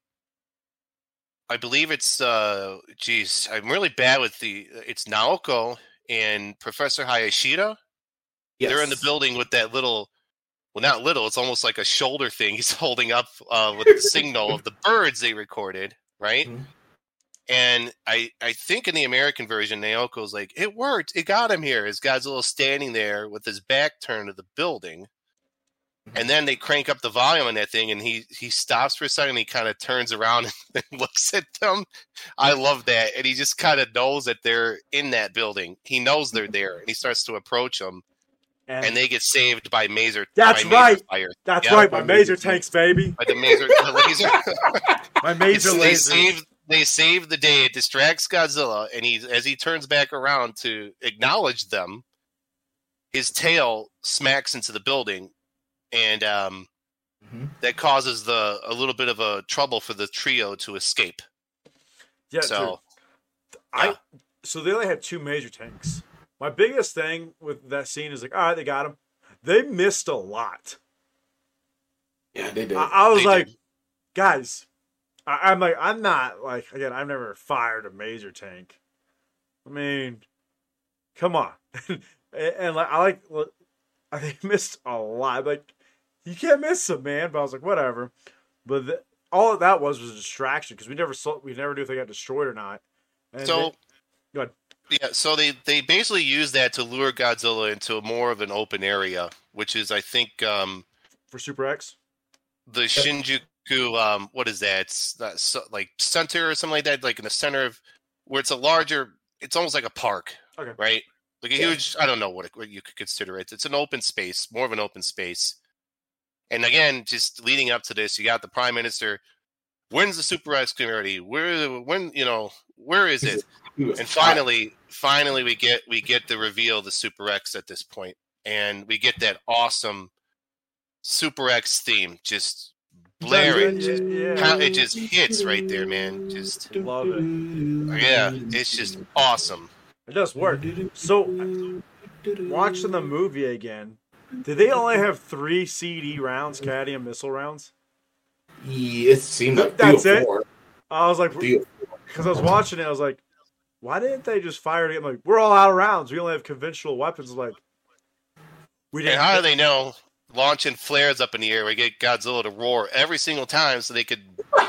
i believe it's uh geez i'm really bad with the it's naoko and professor hayashida Yes. they're in the building with that little well not little it's almost like a shoulder thing he's holding up uh, with the signal of the birds they recorded right Mhm. and i i think in the american version naoko's like it worked it got him here as godzilla standing there with his back turned to the building and then they crank up the volume on that thing and he he stops for a second and he kind of turns around and looks at them i love that and he just kind of knows that they're in that building he knows they're there and he starts to approach them And, and they get saved by Maser. That's by Maser right. Fire. that's yeah, right, my by maser laser tanks, baby. By the Maser, the laser. My maser It's- they laser. save. They save the day. It distracts Godzilla, and he, as he turns back around to acknowledge them, his tail smacks into the building, and um, Mhm. that causes the a little bit of a trouble for the trio to escape. Yeah, so dude, I yeah. so they only had two major tanks. My biggest thing with that scene is like, all right, they got him. They missed a lot. Yeah, they did. I, I was They like, did. guys, I, I'm like, I'm not like again. I've never fired a major tank. I mean, come on, and, and like I like, I think missed a lot. Like you can't miss them, man. But I was like, whatever. But the, all that was was a distraction because we never saw, we never knew if they got destroyed or not. And so. they- Go ahead. Yeah, so they they basically use that to lure Godzilla into more of an open area, which is I think um, for Super X. the Shinjuku. Um, what is that? It's not so, like center or something like that, like in the center of where it's a larger. It's almost like a park, Okay. right? Like a Yeah. huge. I don't know what, it, what you could consider it. It's an open space, more of an open space. And again, just leading up to this, you got the prime minister. When's the Super X community? Where when you know where is it? And finally finally we get we get the reveal of the super x at this point and we get that awesome super x theme just blaring just, Yeah. it just hits right there man just Love it. yeah it's just awesome It does work. So watching the movie again, did they only have three CD rounds, cadmium missile rounds? Yeah, it seemed like That's it? four. I was like, because I was watching it, I was like, why didn't they just fire it? I'm like, we're all out of rounds. We only have conventional weapons. I'm like, we didn't. how do they know launching flares up in the air we get godzilla to roar every single time so they could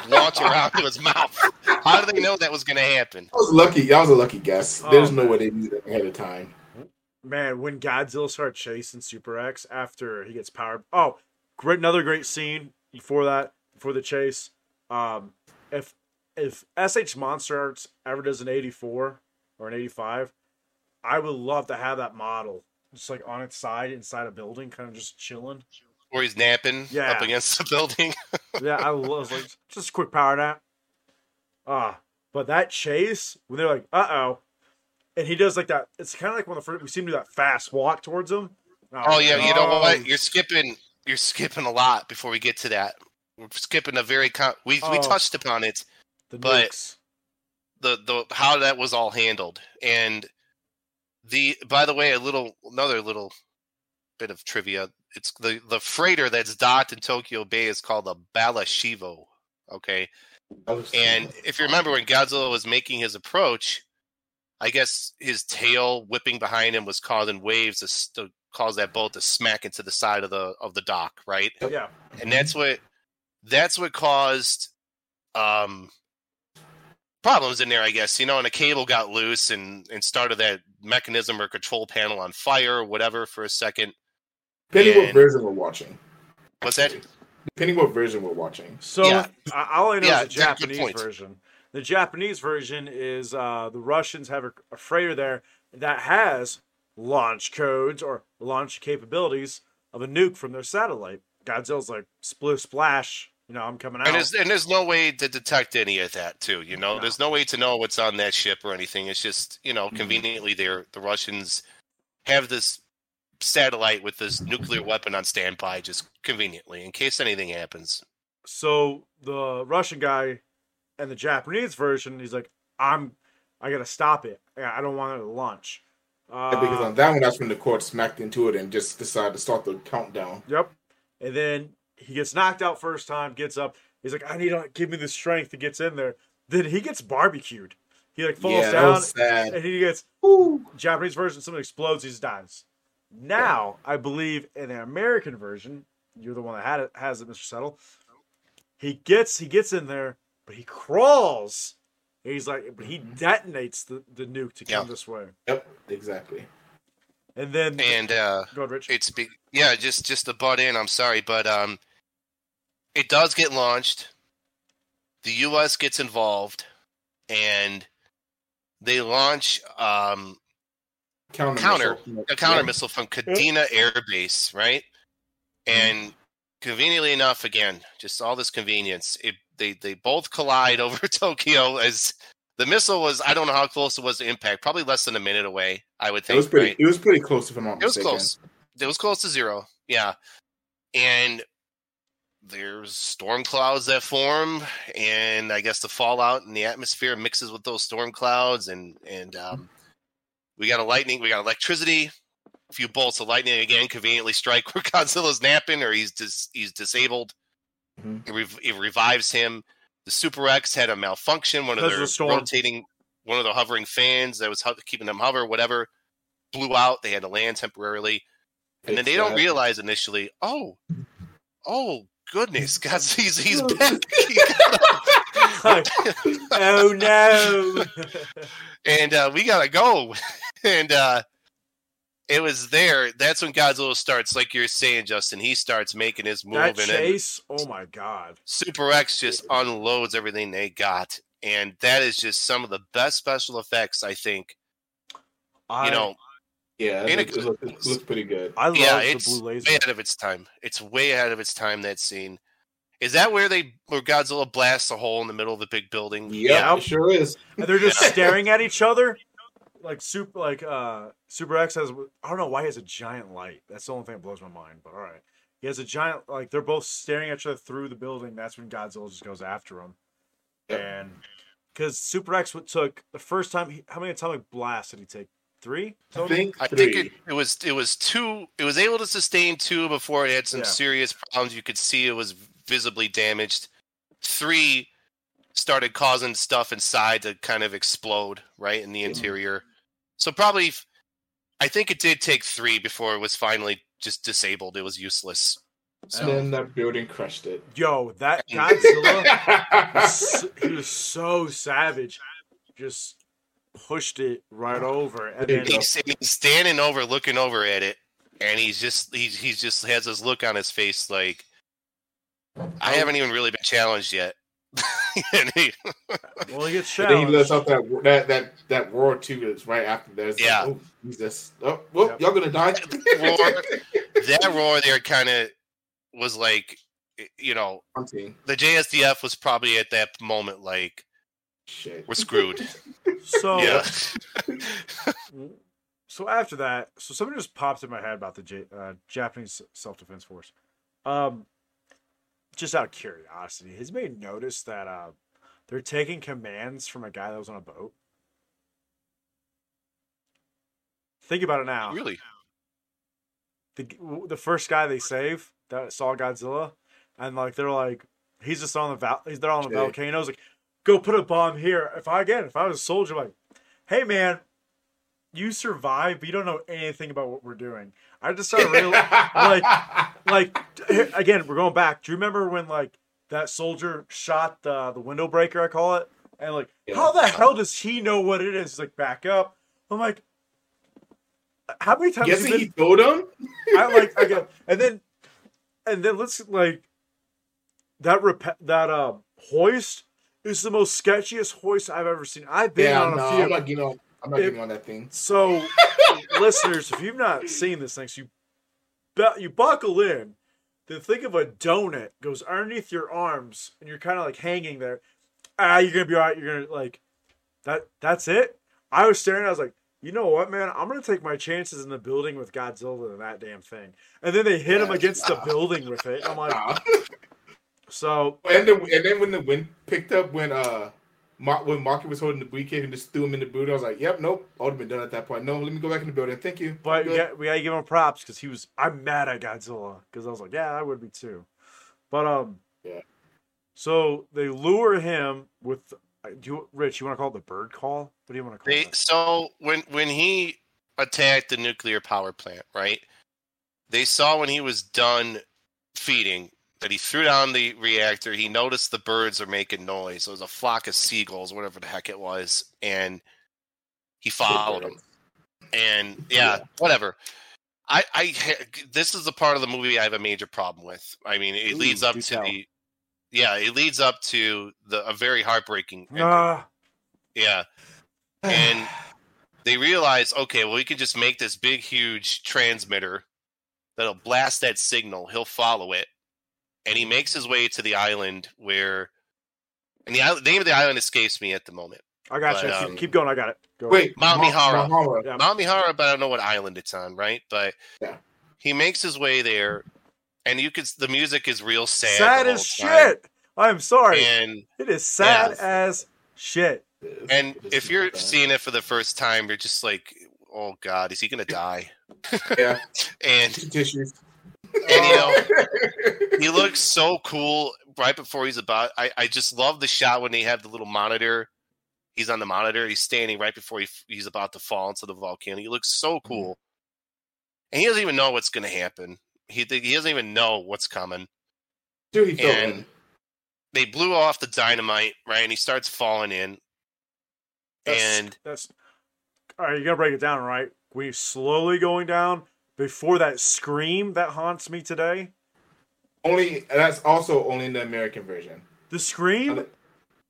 launch around to his mouth. How do they know that was going to happen? That was lucky. That was a lucky guess. Oh, There's Oh, no way they knew that ahead of time. Man, when Godzilla started chasing Super X after he gets powered. Oh, great! Another great scene before that, before the chase. Um, if if SH Monster Arts ever does an eighty four or an eighty five, I would love to have that model just like on its side inside a building, kind of just chilling. Or he's napping Yeah. up against the building. Yeah, I was like just a quick power nap. Ah, but that chase when they're like, uh oh, and he does like that. It's kind of like when the first we see him do that fast walk towards him. Oh, oh yeah, you know Oh, what? You're skipping. You're skipping a lot before we get to that. We're skipping a very. Com- we we Oh. touched upon it. the but- nukes. the the how that was all handled and the by the way a little another little bit of trivia it's the the freighter that's docked in Tokyo Bay is called the Balashivo okay and if you remember when Godzilla was making his approach I guess his tail whipping behind him was causing waves to, to cause that boat to smack into the side of the of the dock right Yeah, and that's what that's what caused um problems in there i guess you know and a cable got loose and and started that mechanism or control panel on fire or whatever for a second Depending what version we're watching. what's that Depending what version we're watching. So Yeah. I I only know Yeah, the good- good Japanese version. The Japanese version is uh, the Russians have a, a freighter there that has launch codes or launch capabilities of a nuke from their satellite. Godzilla's like split splash. You know, I'm coming out. and there's and there's no way to detect any of that too you know No. there's no way to know what's on that ship or anything it's just you know Mhm. conveniently they're the russians have this satellite with this nuclear weapon on standby just conveniently in case anything happens so the Russian guy and the Japanese version, he's like, I'm, I gotta stop it. I don't want it to launch. Uh, because on that one, that's when the court smacked into it and just decided to start the countdown. Yep. And then he gets knocked out first time, gets up. He's like, I need to give me the strength. He gets in there. Then he gets barbecued. He like falls yeah, down and he gets Japanese version, something explodes, he just dies. Now, I believe in the American version, you're the one that had it has it, Mr. Settle. He gets he gets in there, but he crawls. He's like but he detonates the, the nuke to come Yeah. this way. Yep, exactly. And then and uh go ahead, Rich. it's be- yeah just just to butt in i'm sorry but um it does get launched the us gets involved and they launch um Counter, Counter. missile. a counter Yeah. missile from kadena air base right and conveniently enough again just all this convenience it they they both collide over tokyo as the missile was i don't know how close it was to impact probably less than a minute away i would think. It was pretty. right? It was pretty close, if I'm not It was mistaken. close. It was close to zero. Yeah. And there's storm clouds that form, and I guess the fallout in the atmosphere mixes with those storm clouds, and and um, we got a lightning, we got electricity, a few bolts of lightning again, conveniently strike where Godzilla's napping or he's dis- he's disabled. Mhm. It, rev- it revives him. The Super X had a malfunction. One of Because of their the rotating, one of the hovering fans that was ho- keeping them hover, whatever, blew out. They had to land temporarily and then Fix they don't realize initially, oh, oh goodness, God, he's he's back. Like, oh no. and uh, we gotta go. and uh, it was there. That's when Godzilla starts, like you're saying, Justin. He starts making his move, that and then chase, oh my god. Super X just unloads everything they got, and that is just some of the best special effects I think. I, You know, Yeah, In it, a- it, looked, pretty good. I love yeah, the it's blue laser. way ahead of its time. It's way ahead of its time. That scene. Is that where they where Godzilla blasts a hole in the middle of the big building? Yeah, Yep. it sure is. and they're just staring at each other. Like super, like uh, Super X has. I don't know why he has a giant light. That's the only thing that blows my mind. But all right, he has a giant. Like they're both staring at each other through the building. That's when Godzilla just goes after him. Yep. And because Super X took the first time. He, how many atomic blasts did he take? Three. I think I think it, it was it was two. It was able to sustain two before it had some Yeah. serious problems. You could see it was visibly damaged. Three started causing stuff inside to kind of explode right in the Mhm. interior. So probably, I think it did take three before it was finally just disabled. It was useless. And then that building crushed it. Yo, that Godzilla, was, he was so savage. Just pushed it right over, and then He's, he's standing over, looking over at it, and he's just he's he's just has this look on his face like I haven't even really been challenged yet. And he- well, he gets And then he lets challenged. out that that that that roar too. That's right after that. It's like, Yeah. oh, Jesus. Oh, well, Yep. y'all gonna die. roar, that roar there kind of was like, you know, Hunting. the JSDF was probably at that moment like Shit. we're screwed. So, yeah, so after that, so something just popped in my head about the J, uh, Japanese self defense force. Um, just out of curiosity, has made notice that uh, they're taking commands from a guy that was on a boat. Think about it now. really. the the first guy they save that saw Godzilla, and like they're like, he's just on the val- he's there on the volcanoes. Like, go put a bomb here. If I again, if I was a soldier, like, hey man, you survive, but you don't know anything about what we're doing. I just started real like like again, we're going back. Do you remember when like that soldier shot the the window breaker? I call it, and like, Yeah. how the hell does he know what it is? He's like, back up. I'm like. How many times? Guessing he told him. I like go and then and then let's like that rep- that uh hoist is the most sketchiest hoist I've ever seen. I've been Yeah, on no, a few. I'm not getting on. I'm not If- getting on that thing. So listeners, if you've not seen this thing, so you bu- you buckle in, then think of a donut goes underneath your arms and you're kind of like hanging there. Ah, you're gonna be all right. You're gonna like that. That's it. I was staring. I was like, you know what, man? I'm gonna take my chances in the building with Godzilla and that damn thing. And then they hit him Yeah. against the building with it. I'm like, Nah. so And then, and then when the wind picked up, when uh, Mark, when Marky was holding the briefcase and just threw him in the boot, I was like, "Yep, nope, I would have been done at that point. No, let me go back in the building. Thank you." But we, got, we gotta give him props because he was. I'm mad at Godzilla because I was like, yeah, I would be too. But um, Yeah. So they lure him with. uh, Do you, Rich? You want to call it the bird call? What do you want to call They it? so when when he attacked the nuclear power plant, right? They saw when he was done feeding that he threw down the reactor. He noticed the birds are making noise. It was a flock of seagulls, whatever the heck it was, and he followed them. And yeah, whatever. I, I, this is the part of the movie I have a major problem with. I mean, it Ooh, leads up to tell. the, yeah, it leads up to the a very heartbreaking. Ah, Yeah, and they realize, okay, well, we can just make this big, huge transmitter that'll blast that signal. He'll follow it, and he makes his way to the island where, and the island, name of the island escapes me at the moment. I got But, you. um, keep, keep going. I got it. Go Wait, Mount Ma- Mihara. Mihara. Yeah. Mount Mihara, but I don't know what island it's on, right? But Yeah. he makes his way there, and you could the music is real sad. Sad as shit. I'm sorry. And it is sad Yeah. as shit. and if you're seeing it for the first time, you're just like, oh god, is he gonna die? yeah, And tissues. And you know he looks so cool right before he's about I, I just love the shot when they have the little monitor. He's on the monitor. He's standing right before he, he's about to fall into the volcano. He looks so mm-hmm. cool. And he doesn't even know what's going to happen. He, he doesn't even know what's coming. Dude, he and in. they blew off the dynamite right? And he starts falling in. That's, and that's all right. You gotta break it down, right? We slowly going down before that scream that haunts me today. Only that's also only in the American version. The scream.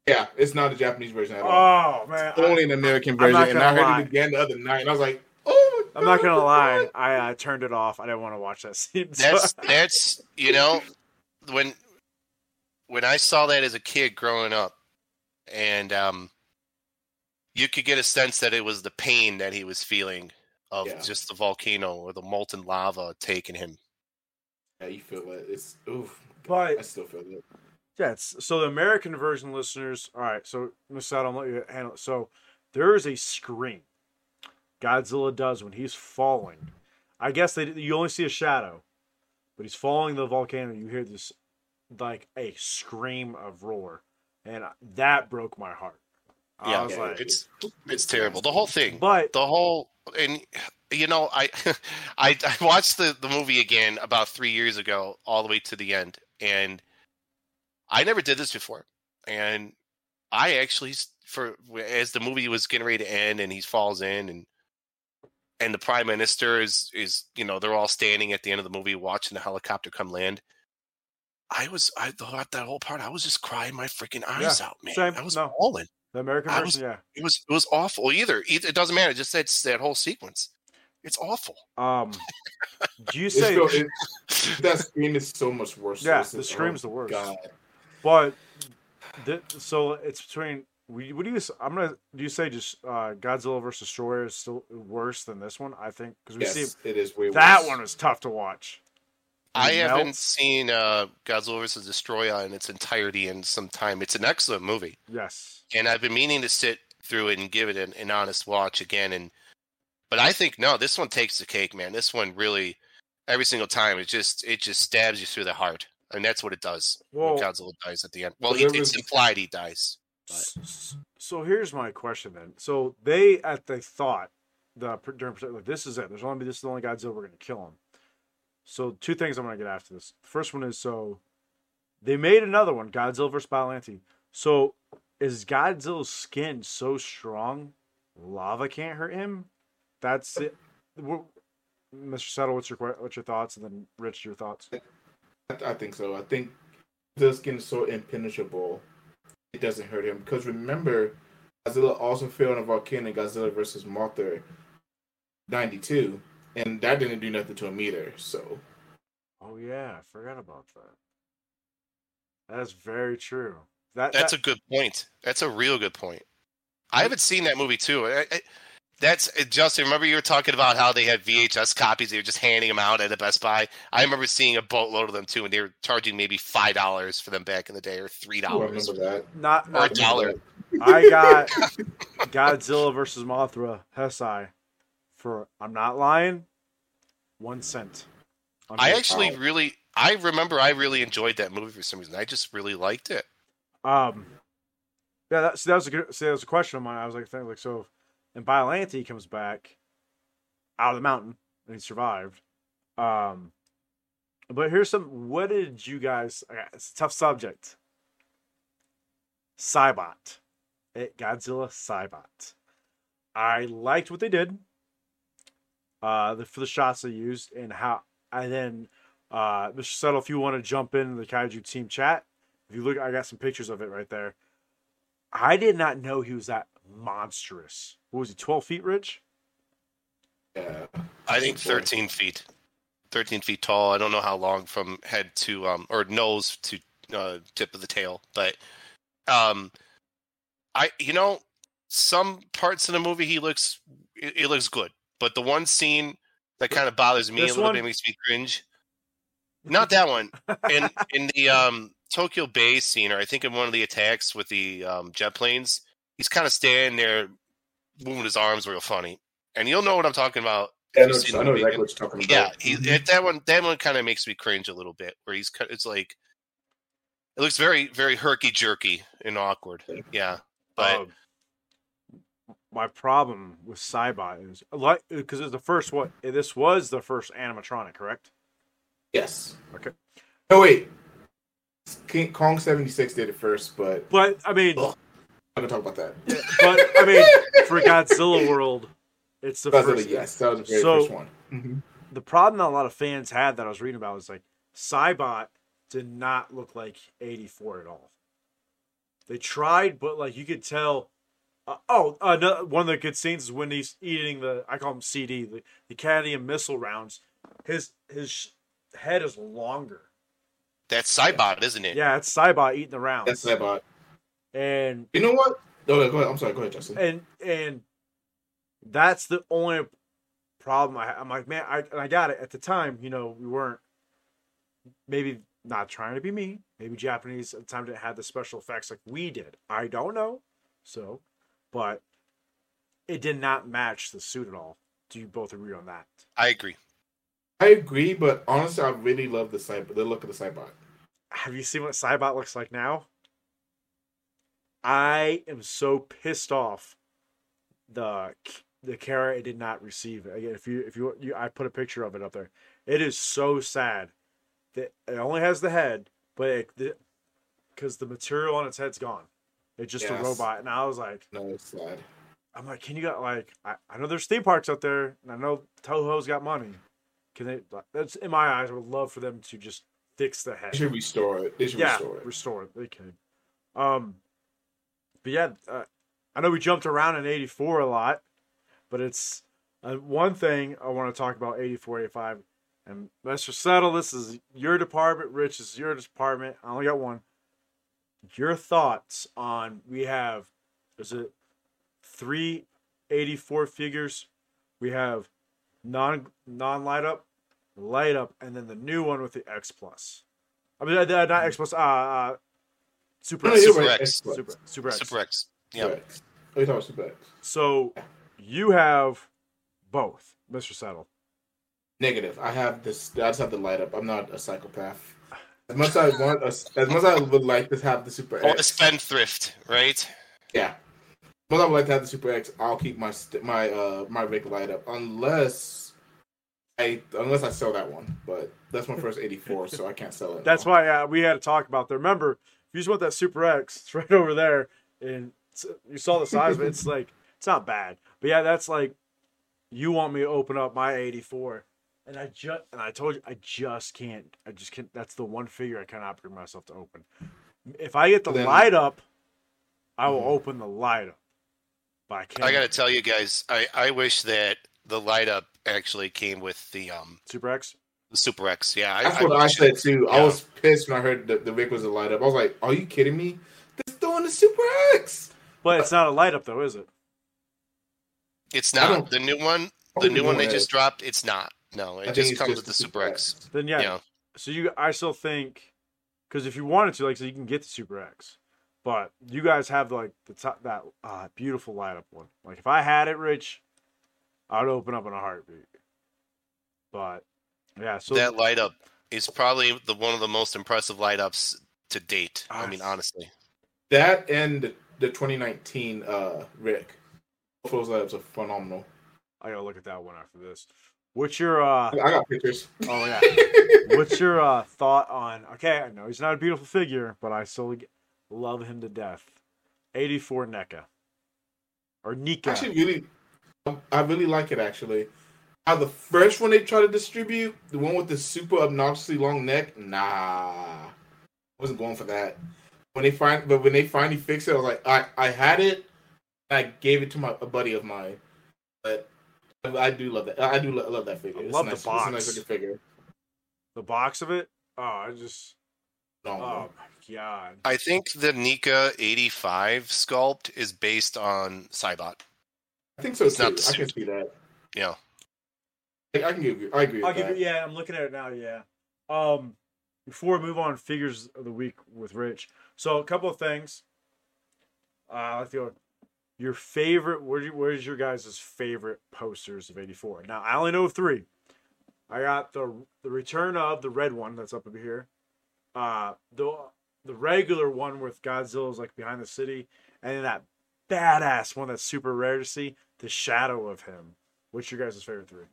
Yeah, it's not the Japanese version at all. Oh man, It's only an American version, and I heard lie. it again the other night, and I was like, "Oh, my I'm not gonna what lie. I uh, turned it off. I didn't want to watch that scene. So- that's that's you know when when I saw that as a kid growing up, and um, you could get a sense that it was the pain that he was feeling of Yeah. just the volcano or the molten lava taking him. Yeah, you feel it. It's oof. but I still feel it. Yeah, it's, so the American version listeners, all right. So Miss Settle, I'll let you handle it. So there is a scream Godzilla does when he's falling. I guess they you only see a shadow, but he's falling the volcano. You hear this like a scream of roar, and that broke my heart. I Yeah, was yeah, like, It's it's terrible. The whole thing, but the whole and you know, I, I I watched the the movie again about three years ago, all the way to the end, and I never did this before, and I actually for as the movie was getting ready to end, and he falls in, and and the prime minister is is you know they're all standing at the end of the movie watching the helicopter come land. I was I thought that whole part I was just crying my freaking eyes out, man. same. I was No. bawling. The American I version, yeah. It was it was awful. Either Either- it doesn't matter. Just that that whole sequence. It's awful. Um, do you say? still- it- that scream is so much worse. Yeah, the just- scream's oh, the worst. God. But th- so it's between. we- What do you? I'm gonna. Do you say just uh, Godzilla versus Destoroyah is still worse than this one? I think because we Yes, see it is way that worse. one was tough to watch. I haven't seen uh, Godzilla vs. Destoroyah in its entirety in some time. It's an excellent movie, Yes. and I've been meaning to sit through it and give it an, an honest watch again. And but I think no, this one takes the cake, man. This one really, every single time, it just it just stabs you through the heart, and that's what it does Well- when Godzilla dies at the end. Well, he, there it's implied he dies. But So here's my question then. So they at they thought the during like this is it. There's only this is the only Godzilla we're gonna kill him. So two things I'm gonna get after this. The first one is so they made another one, Godzilla vs. Biollante. So is Godzilla's skin so strong, lava can't hurt him? That's it. Wh- Mr. Settle, what's your what's your thoughts, and then Rich, your thoughts? I, think so. I think the skin is so impenetrable, it doesn't hurt him. Because remember, Godzilla also fell in a volcano Godzilla versus Mothra 92, and that didn't do nothing to him either. So, Oh yeah, I forgot about that. That's very true. That that's that, a good point. That's a real good point. I haven't seen that movie too. I, I, that's uh, Justin. Remember you were talking about how they had VHS copies. They were just handing them out at a Best Buy. I remember seeing a boatload of them too, and they were charging maybe five dollars for them back in the day, or three dollars. remember that. not, Or a dollar. I got Godzilla versus Mothra Heisei for I'm not lying, one cent. I actually really, I remember I really enjoyed that movie for some reason. I just really liked it. um yeah that, so that was a good so that was a question of mine. I was like thinking like so and Biollante comes back out of the mountain and he survived. Um but here's some what did you guys it's a tough subject. Cybot. It, Godzilla Cybot. I liked what they did. Uh the, for the shots they used and how and then uh Mr. Settle, if you want to jump in the Kaiju team chat, if you look I got some pictures of it right there. I did not know he was that monstrous. What was he, 12 feet, Rich? Yeah. I think 13 feet. 13 feet tall. I don't know how long from head to um or nose to uh, tip of the tail, but um I you know some parts in the movie he looks it, it looks good, but the one scene that kind of bothers me This a little one? bit makes me cringe. Not that one. In in the um Tokyo Bay scene, or I think in one of the attacks with the um, jet planes, he's kind of standing there moving his arms real funny, and you'll know what I'm talking about. Know, I know exactly what you're talking about. Yeah, he, that one that one kind of makes me cringe a little bit. Where he's it's like it looks very very herky jerky and awkward. Yeah, but Um, my problem with Cybot is like because it's the first what this was the first animatronic, correct? Yes. Okay. No, wait. King Kong 76 did it first, but But I mean, Ugh. I'm going to talk about that. but I mean, for Godzilla World, it's the Godzilla, first. yes, that was the very So- first one. Mhm. The problem that a lot of fans had that I was reading about was like Cybot did not look like 84 at all. They tried, but like you could tell. Uh, oh, uh, no, one of the good scenes is when he's eating the I call him CD, the, the cadmium missile rounds. His his sh- head is longer. that's Cybot, isn't it? Yeah, it's Cybot eating the rounds. That's that bot. and You know what? No, no, go ahead. I'm sorry. Go ahead, Justin. and and that's the only problem I, I'm like, man, I and I got it at the time. You know, we weren't maybe not trying to be mean. Maybe Japanese at the time didn't have the special effects like we did. I don't know. So, but it did not match the suit at all. Do you both agree on that? I agree. I agree, but honestly, I really love the cyber, the look of the Cybot. Have you seen what Cybot looks like now? I am so pissed off. The the camera it did not receive it. Again, if you if you, you I put a picture of it up there. It is so sad that it only has the head, but it because the, material on its head's gone. It's just a robot, and I was like, No, sad. I'm like, can you got like I, I know there's theme parks out there, and I know Toho's got money. Can they? That's in my eyes. I would love for them to just fix the head They should restore it. They should yeah, restore it. restore it. They can. Um, but yeah, uh, I know we jumped around in '84 a lot, but it's uh, one thing I want to talk about '84, '85, and Mr. Settle. This is your department. Rich this is your department. I only got one. Your thoughts on we have is it three '84 figures? We have non non light up, light up, and then the new one with the X plus. I mean, uh, not X plus. Uh, uh, Super No, Super right, X. X-Plus. Super, Super X. Super X. Yeah. Super X. Oh, you're talking about Super X. So you have both, Mr. Settle. Negative. I have this. I just have the light up. I'm not a psychopath. As much as I want, as, as much as I would like to have the Super Or the X, spendthrift, right? yeah. As much as I would like to have the Super X, I'll keep my my uh my Ric light up unless I unless I sell that one. But that's my first 84, so I can't sell it. That's why uh, we had to talk about that. Remember, if you just want that Super X, it's right over there, and you saw the size of it. It's like it's not bad, but yeah, that's like you want me to open up my '84, and I just and I told you I just can't. I just can't. That's the one figure I cannot bring myself to open. If I get the Then- light up, I will Mhm. open the light up. But I can't. I gotta tell you guys, I, I wish that the light up actually came with the um Super X. the Super X. Yeah, I, That's I what I wish said it- too. I was pissed when I heard that the Ric was a light up. I was like, "Are you kidding me? They're throwing the Super X." But it's not a light up though, is it? It's not the new one. The new one they just dropped. It's not. No, it just comes just with the the Super Super X. X. Then yeah. Yeah. So you, I still think, because if you wanted to, like, so you can get the Super X, but you guys have like the top that uh, beautiful light up one. Like if I had it, Rich, I'd open up in a heartbeat. But yeah, so that light up is probably the one of the most impressive light ups to date. I Ah. mean, honestly. That and the, the 2019 uh Ric. Both those light ups are phenomenal. I gotta look at that one after this. What's your uh? I got pictures. Oh yeah. What's your uh thought on? Okay, I know he's not a beautiful figure, but I still love him to death. Eighty-four NECA or Nika. actually, really, I really like it. Actually, how the first one they try to distribute, the one with the super obnoxiously long neck, nah, I wasn't going for that. When they find, but when they finally fixed it, I was like, I, I had it, I gave it to my a buddy of mine, but I, I do love that. I do lo- love that figure. I It's love a the nice, It's a box. nice looking figure. the box of it. Oh, I just. No, Oh my god. I think the Nika 85 sculpt is based on Cybot. I think so It's too. not the I can see that. Yeah. I, I can give you. I agree with I'll give that. you. Yeah, I'm looking at it now. Yeah. Um, before we move on, figures of the week with Rich. So a couple of things. Uh, I like the your favorite. Where where's your guys' favorite posters of '84? Now I only know three. I got the the return of the red one that's up over here. Uh, the the regular one with Godzilla's like behind the city, and then that badass one that's super rare to see, the shadow of him. What's your guys' favorite three?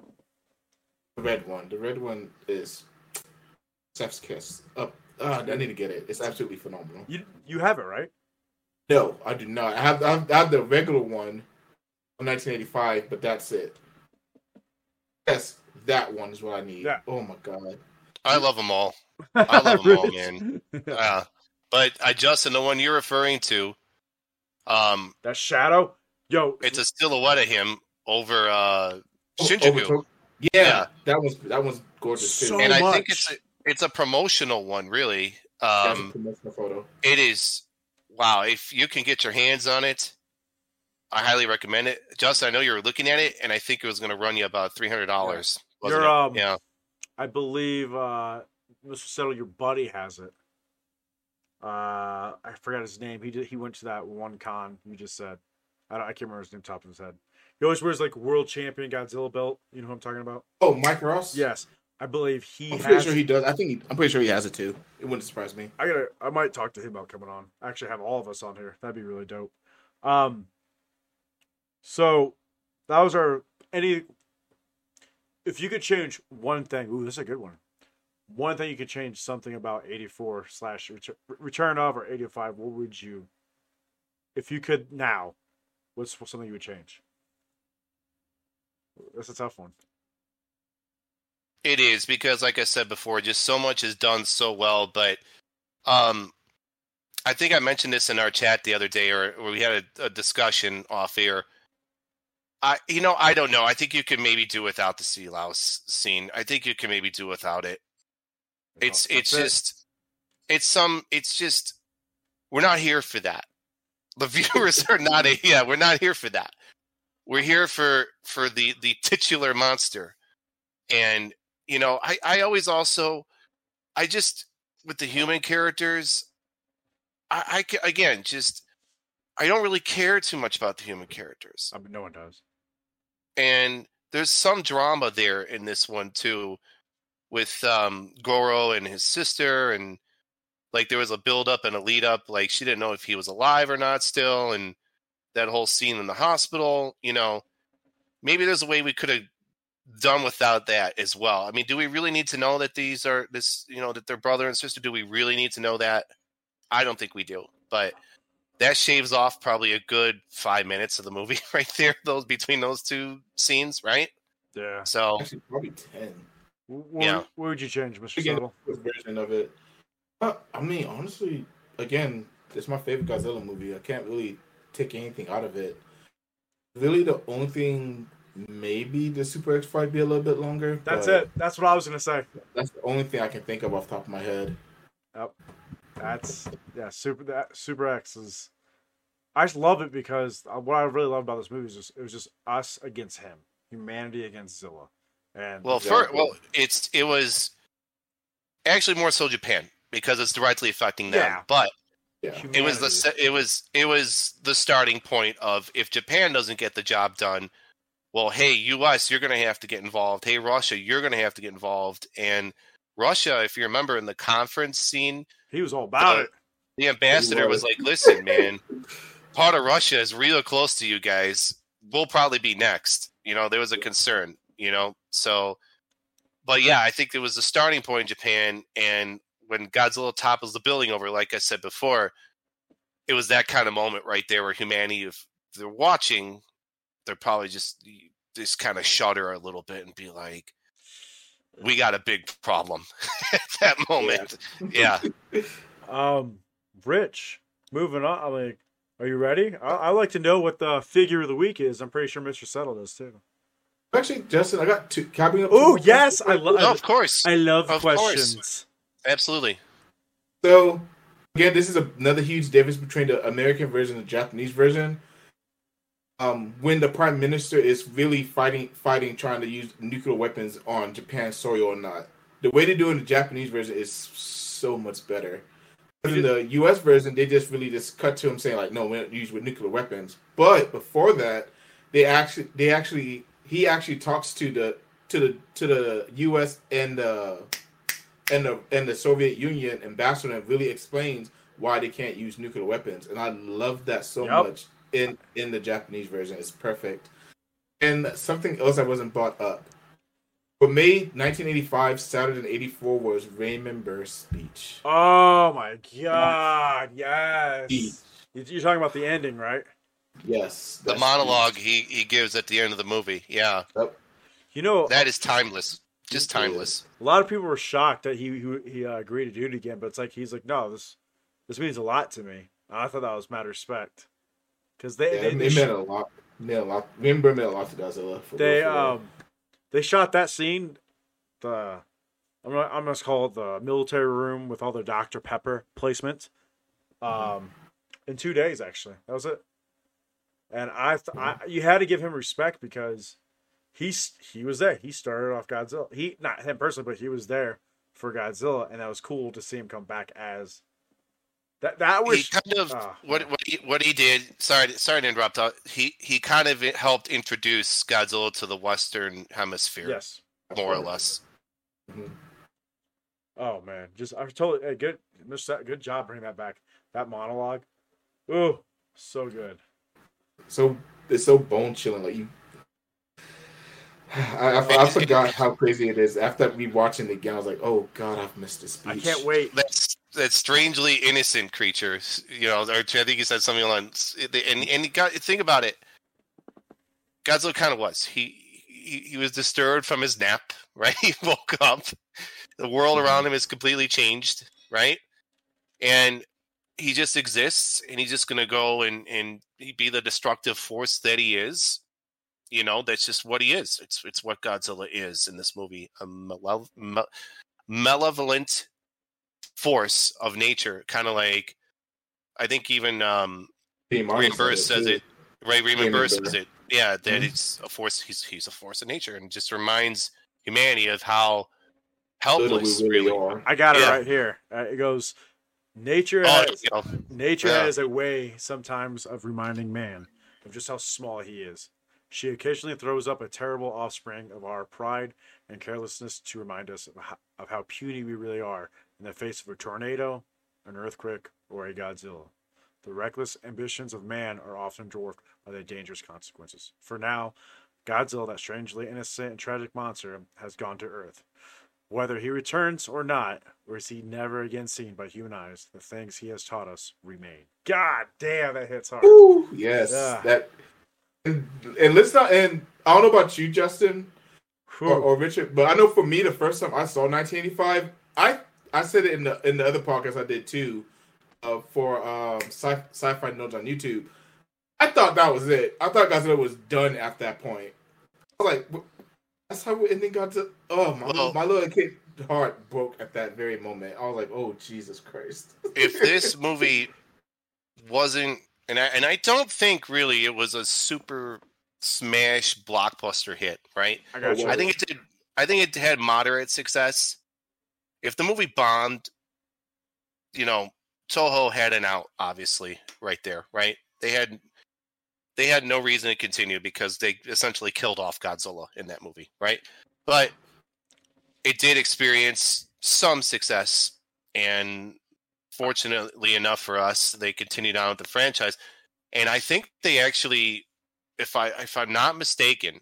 The red one. The red one is Chef's Kiss. Up. Uh, I need to get it. It's absolutely phenomenal. You you have it right? No, I do not. I have I have, I have the regular one from 1985, but that's it. Yes, that one is what I need. Yeah. Oh my god. I love them all. I love them all, man. Uh, but I Justin, the one you're referring to, um, that shadow, yo, it's a silhouette of him over uh Oh, Shinjuku. Overtook- Yeah, Yeah. that was that was gorgeous too. So and I much. think it's a, it's a promotional one, really. That's a Um, promotional photo. it is wow. If you can get your hands on it, I highly recommend it. Justin, I know you were looking at it, and I think it was going to run you about three hundred dollars. You're, um, yeah, I believe uh, Mr. Settle, your buddy has it. Uh, I forgot his name. He did, he went to that one con you just said. I, don't, I can't remember his name top of his head. He always wears like world champion Godzilla belt. You know who I'm talking about? Oh, Mike Ross. Yes, I believe he I'm pretty has. sure he does. I think he, I'm pretty sure he has it too. It wouldn't surprise me. I gotta. I might talk to him about coming on. I Actually, have all of us on here. That'd be really dope. Um. So, that was our any. If you could change one thing, ooh, this is a good one. One thing you could change something about eighty four slash return, return of or eighty five. What would you, if you could now, what's something you would change? That's a tough one. It is because, like I said before, just so much is done so well. But um, I think I mentioned this in our chat the other day, or, or we had a, a discussion off air. I, you know, I don't know. I think you can maybe do without the sea louse scene. I think you can maybe do without it. It's it's That's it. just it's some it's just we're not here for that. The viewers are not a, yeah, we're not here for that. We're here for for the the titular monster. And you know, I I always also I just with the human characters I, I again just I don't really care too much about the human characters I mean, no one does. and there's some drama there in this one too with um goro and his sister and like there was a build up and a lead up like she didn't know if he was alive or not still and that whole scene in the hospital you know maybe there's a way we could have done without that as well i mean do we really need to know that these are this you know that they're brother and sister do we really need to know that i don't think we do but that shaves off probably a good five minutes of the movie right there those between those two scenes right Yeah. so Actually, probably ten. What, Yeah. what would you change, Mr. Again, version of it. I mean, honestly, again, it's my favorite Godzilla movie. I can't really take anything out of it. Really, the only thing maybe the Super X fight be a little bit longer. That's it. That's what I was gonna say. That's the only thing I can think of off the top of my head. Yep. That's yeah. Super that Super X is. I just love it because uh, what I really love about this movie is just it was just us against him, humanity against Zilla, and well for Exactly. well it's it was actually more so japan because it's directly affecting them Yeah. but Yeah, it was the it was it was the starting point of if Japan doesn't get the job done, well, hey U.S. you're going to have to get involved. Hey Russia, you're going to have to get involved. And Russia, if you remember in the conference scene, he was all about uh, it. the ambassador was was. like, "Listen, man, part of Russia is real close to you guys. We'll probably be next." You know, there was a concern. You know, so, but yeah, I think it was the starting point in Japan, and when Godzilla topples the building over, like I said before, it was that kind of moment right there where humanity, if they're watching, they're probably just just kind of shudder a little bit and be like, "We got a big problem." at that moment, yeah. Um, Rich, moving on. I'm like, are you ready? I, I like to know what the figure of the week is. I'm pretty sure Mr. Settle does too. Actually, Justin, I got two. Can I bring up two Oh yes, I love. No, of course. I love Of course. questions. Absolutely. So again, this is another huge difference between the American version and the Japanese version. Um, when the prime minister is really fighting, fighting, trying to use nuclear weapons on Japan's soil or not, the way they do in the Japanese version is so much better. But In the U.S. version, they just really just cut to him saying like, "No, we don't use with nuclear weapons." But before that, they actually, they actually, he actually talks to the to the to the U.S. and the and the and the Soviet Union ambassador and really explains why they can't use nuclear weapons, and I love that so Yep. much in in the Japanese version. is perfect. And something else I wasn't brought up. For May 1985, Saturday in 84 was Raymond Burr's speech. Oh my god, yes. Speech. You- You're talking about the ending, right? Yes, The monologue speech. he, he gives at the end of the movie. Yeah. You know, That is timeless. Just timeless. a lot of people were shocked that he he, he uh, agreed to do it again, but it's like he's like, no, this this means a lot to me. I thought that was mad respect because they Yeah, they, they, they, meant a lot. Meant a lot. Burr meant a lot to Godzilla. For they real, for real. um they shot that scene the I'm gonna, I'm gonna call it the military room with all the Dr Pepper placement um in two days actually that was it and I, th- I you had to give him respect because he's he was there he started off Godzilla he not him personally but he was there for Godzilla and that was cool to see him come back as that that was He kind of ah, what what he, what he did. Sorry, sorry to interrupt. uh, He he kind of helped introduce Godzilla to the Western Hemisphere, yes more or less. Mhm. Oh man, just I totally hey, good, Mr. Good job bringing that back. That monologue, oh, so good. so it's so bone chilling. Like you, I, I, I forgot how crazy it is. After rewatching it again, I was like, "Oh God, I've missed this speech." I can't wait. That's that strangely innocent creature. You know, or I think he said something along. And and got think about it. Godzilla kind of was. He, he he was disturbed from his nap. Right, he woke up. The world Mhm. around him is completely changed. Right, and he just exists, and he's just gonna go and and be the destructive force that he is. You know, that's just what he is. It's it's what Godzilla is in this movie. A malev- malevolent force of nature, kind of like I think even um, Raymond Burr says too. it. Ray Raymond Raymond Burr Burr. says it. Yeah, that Mhm. it's a force. He's he's a force of nature, and just reminds humanity of how helpless we really, really. are. I got it Yeah. right here. Uh, it goes, nature Oh, has you know, nature Yeah. has a way sometimes of reminding man of just how small he is. She occasionally throws up a terrible offspring of our pride and carelessness to remind us of how, of how puny we really are in the face of a tornado, an earthquake, or a Godzilla. The reckless ambitions of man are often dwarfed by the dangerous consequences. For now, Godzilla, that strangely innocent and tragic monster, has gone to Earth. Whether he returns or not, or is he never again seen by human eyes, the things he has taught us remain. God damn, that hits hard. Woo! Yes, Yeah. that. And, and let's not. And I don't know about you, Justin or, or Richard, but I know for me, the first time I saw 1985, I I said it in the in the other podcast I did too, uh, for um sci- sci-fi notes on YouTube. I thought that was it. I thought Godzilla was done at that point. I was like, that's how we ending Godzilla. Oh my, Well- my little kid heart broke at that very moment. I was like, oh Jesus Christ. if this movie wasn't, and I and I don't think really it was a super smash blockbuster hit, right? I. I think it did. I think it had moderate success. If the movie bombed, you know, Toho had an out, obviously, right there, right? They had they had no reason to continue because they essentially killed off Godzilla in that movie, right? But it did experience some success, and fortunately enough for us, they continued on with the franchise. And I think they actually, if I if I'm not mistaken,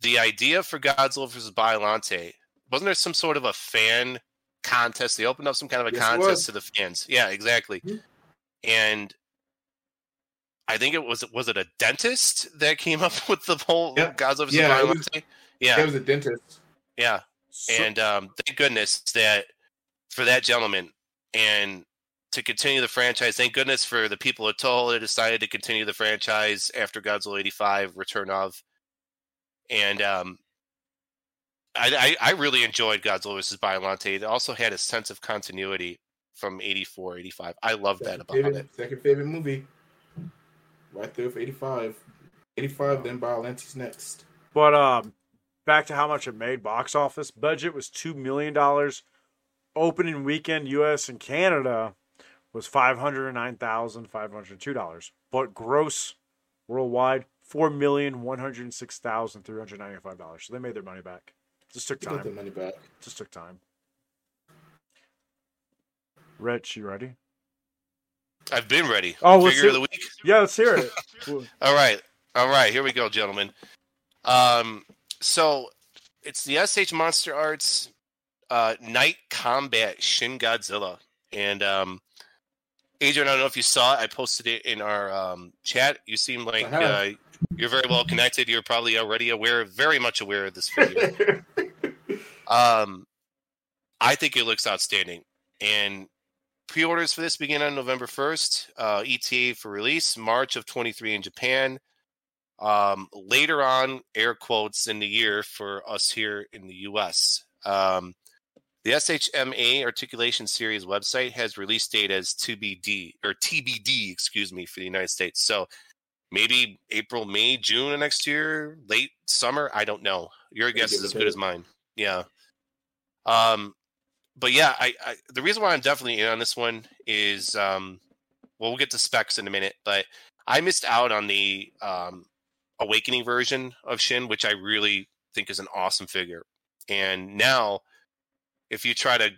the idea for Godzilla vs. Biollante wasn't there some sort of a fan contest? They opened up some kind of a Yes, contest to the fans. Yeah, exactly. Mhm. And I think it was was it a dentist that came up with the whole Yeah. Godzilla vs. Yeah, it was- Biollante? There was a dentist. yeah. So- And um, thank goodness that for that gentleman and to continue the franchise. Thank goodness for the people at Toho that decided to continue the franchise after Godzilla 85 Return of. And um, I, I, I really enjoyed Godzilla vs. Biollante. It also had a sense of continuity from 84, 85. I love that about favorite, it. second favorite movie. Right there with 85. 85, then Biollante's next. But um, back to how much it made box office. Budget was two million dollars. Opening weekend, U.S. and Canada was five hundred nine thousand five hundred two dollars. But gross worldwide four million one hundred six thousand three hundred ninety five dollars. So they made their money back. Just took They got the time. money back. Just took time. Rich, you ready? I've been ready. Oh, let's Figure of the week. Yeah, let's hear it. All right. All right. Here we go, gentlemen. Um, so it's the SH Monster Arts uh, Night Combat Shin Godzilla. And um, Adrian, I don't know if you saw it. I posted it in our um, chat. You seem like uh, you're very well connected. You're probably already aware, very much aware of this video. Um, I think it looks outstanding. And pre-orders for this begin on November 1st. Uh, ETA for release March of 23 in Japan. Um, later on, air quotes in the year for us here in the U.S. Um, the SHMA Articulation Series website has release date as TBD or TBD, excuse me, for the United States. So maybe April, May, June of next year, late summer. I don't know. Your guess is as good as mine. Yeah. Um, but yeah, I, I the reason why I'm definitely in on this one is um, well, we'll get to specs in a minute, but I missed out on the um, Awakening version of Shin, which I really think is an awesome figure. And now, if you try to,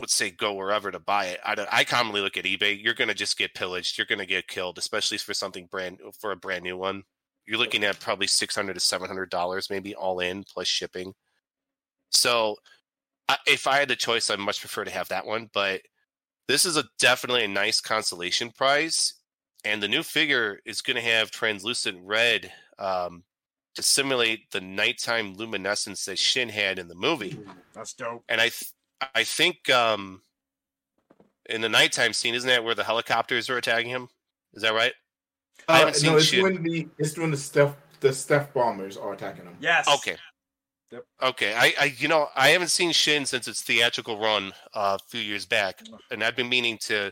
let's say, go wherever to buy it, I, I commonly look at eBay. You're going to just get pillaged. You're going to get killed, especially for something brand for a brand new one. you're looking at probably six hundred to seven hundred dollars, maybe all in plus shipping. So, if I had the choice, I'd much prefer to have that one. But this is a definitely a nice consolation prize, and the new figure is going to have translucent red um, to simulate the nighttime luminescence that Shin had in the movie. That's dope. And I, th- I think um, in the nighttime scene, isn't that where the helicopters are attacking him? Is that right? I Uh, haven't seen no, it's shit. when the it's when the stealth the stealth bombers are attacking him. Yes. Okay. Yep. Okay. I, I, you know, I haven't seen Shin since its theatrical run uh, a few years back, and I've been meaning to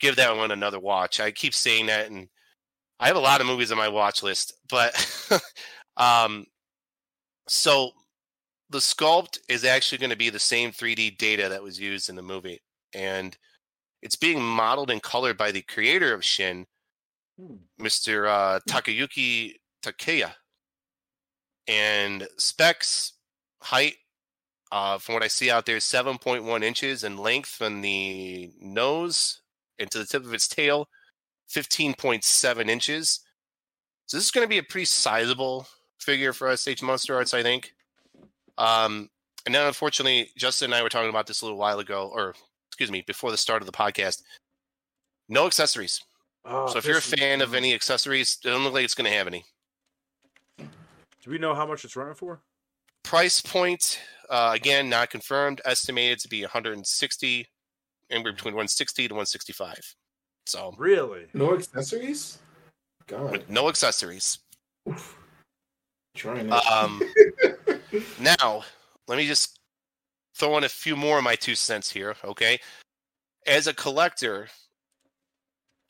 give that one another watch. I keep saying that, and I have a lot of movies on my watch list, but um, so the sculpt is actually going to be the same 3D data that was used in the movie, and it's being modeled and colored by the creator of Shin, Hmm. Mr. Uh, Takayuki Takeya. And specs, height, uh, from what I see out there, 7.1 inches in length from the nose into the tip of its tail, 15.7 inches. So this is going to be a pretty sizable figure for SH Monster Arts, I think. Um, and then unfortunately, Justin and I were talking about this a little while ago, or excuse me, before the start of the podcast. No accessories. Oh, So if you're a is- fan of any accessories, it doesn't look like it's going to have any. Do we know how much it's running for? Price point, uh, again, not confirmed, estimated to be 160, anywhere between 160 to 165. So Really? No accessories. God, with no accessories. trying it. Um, now, let me just throw in a few more of my two cents here, okay? As a collector,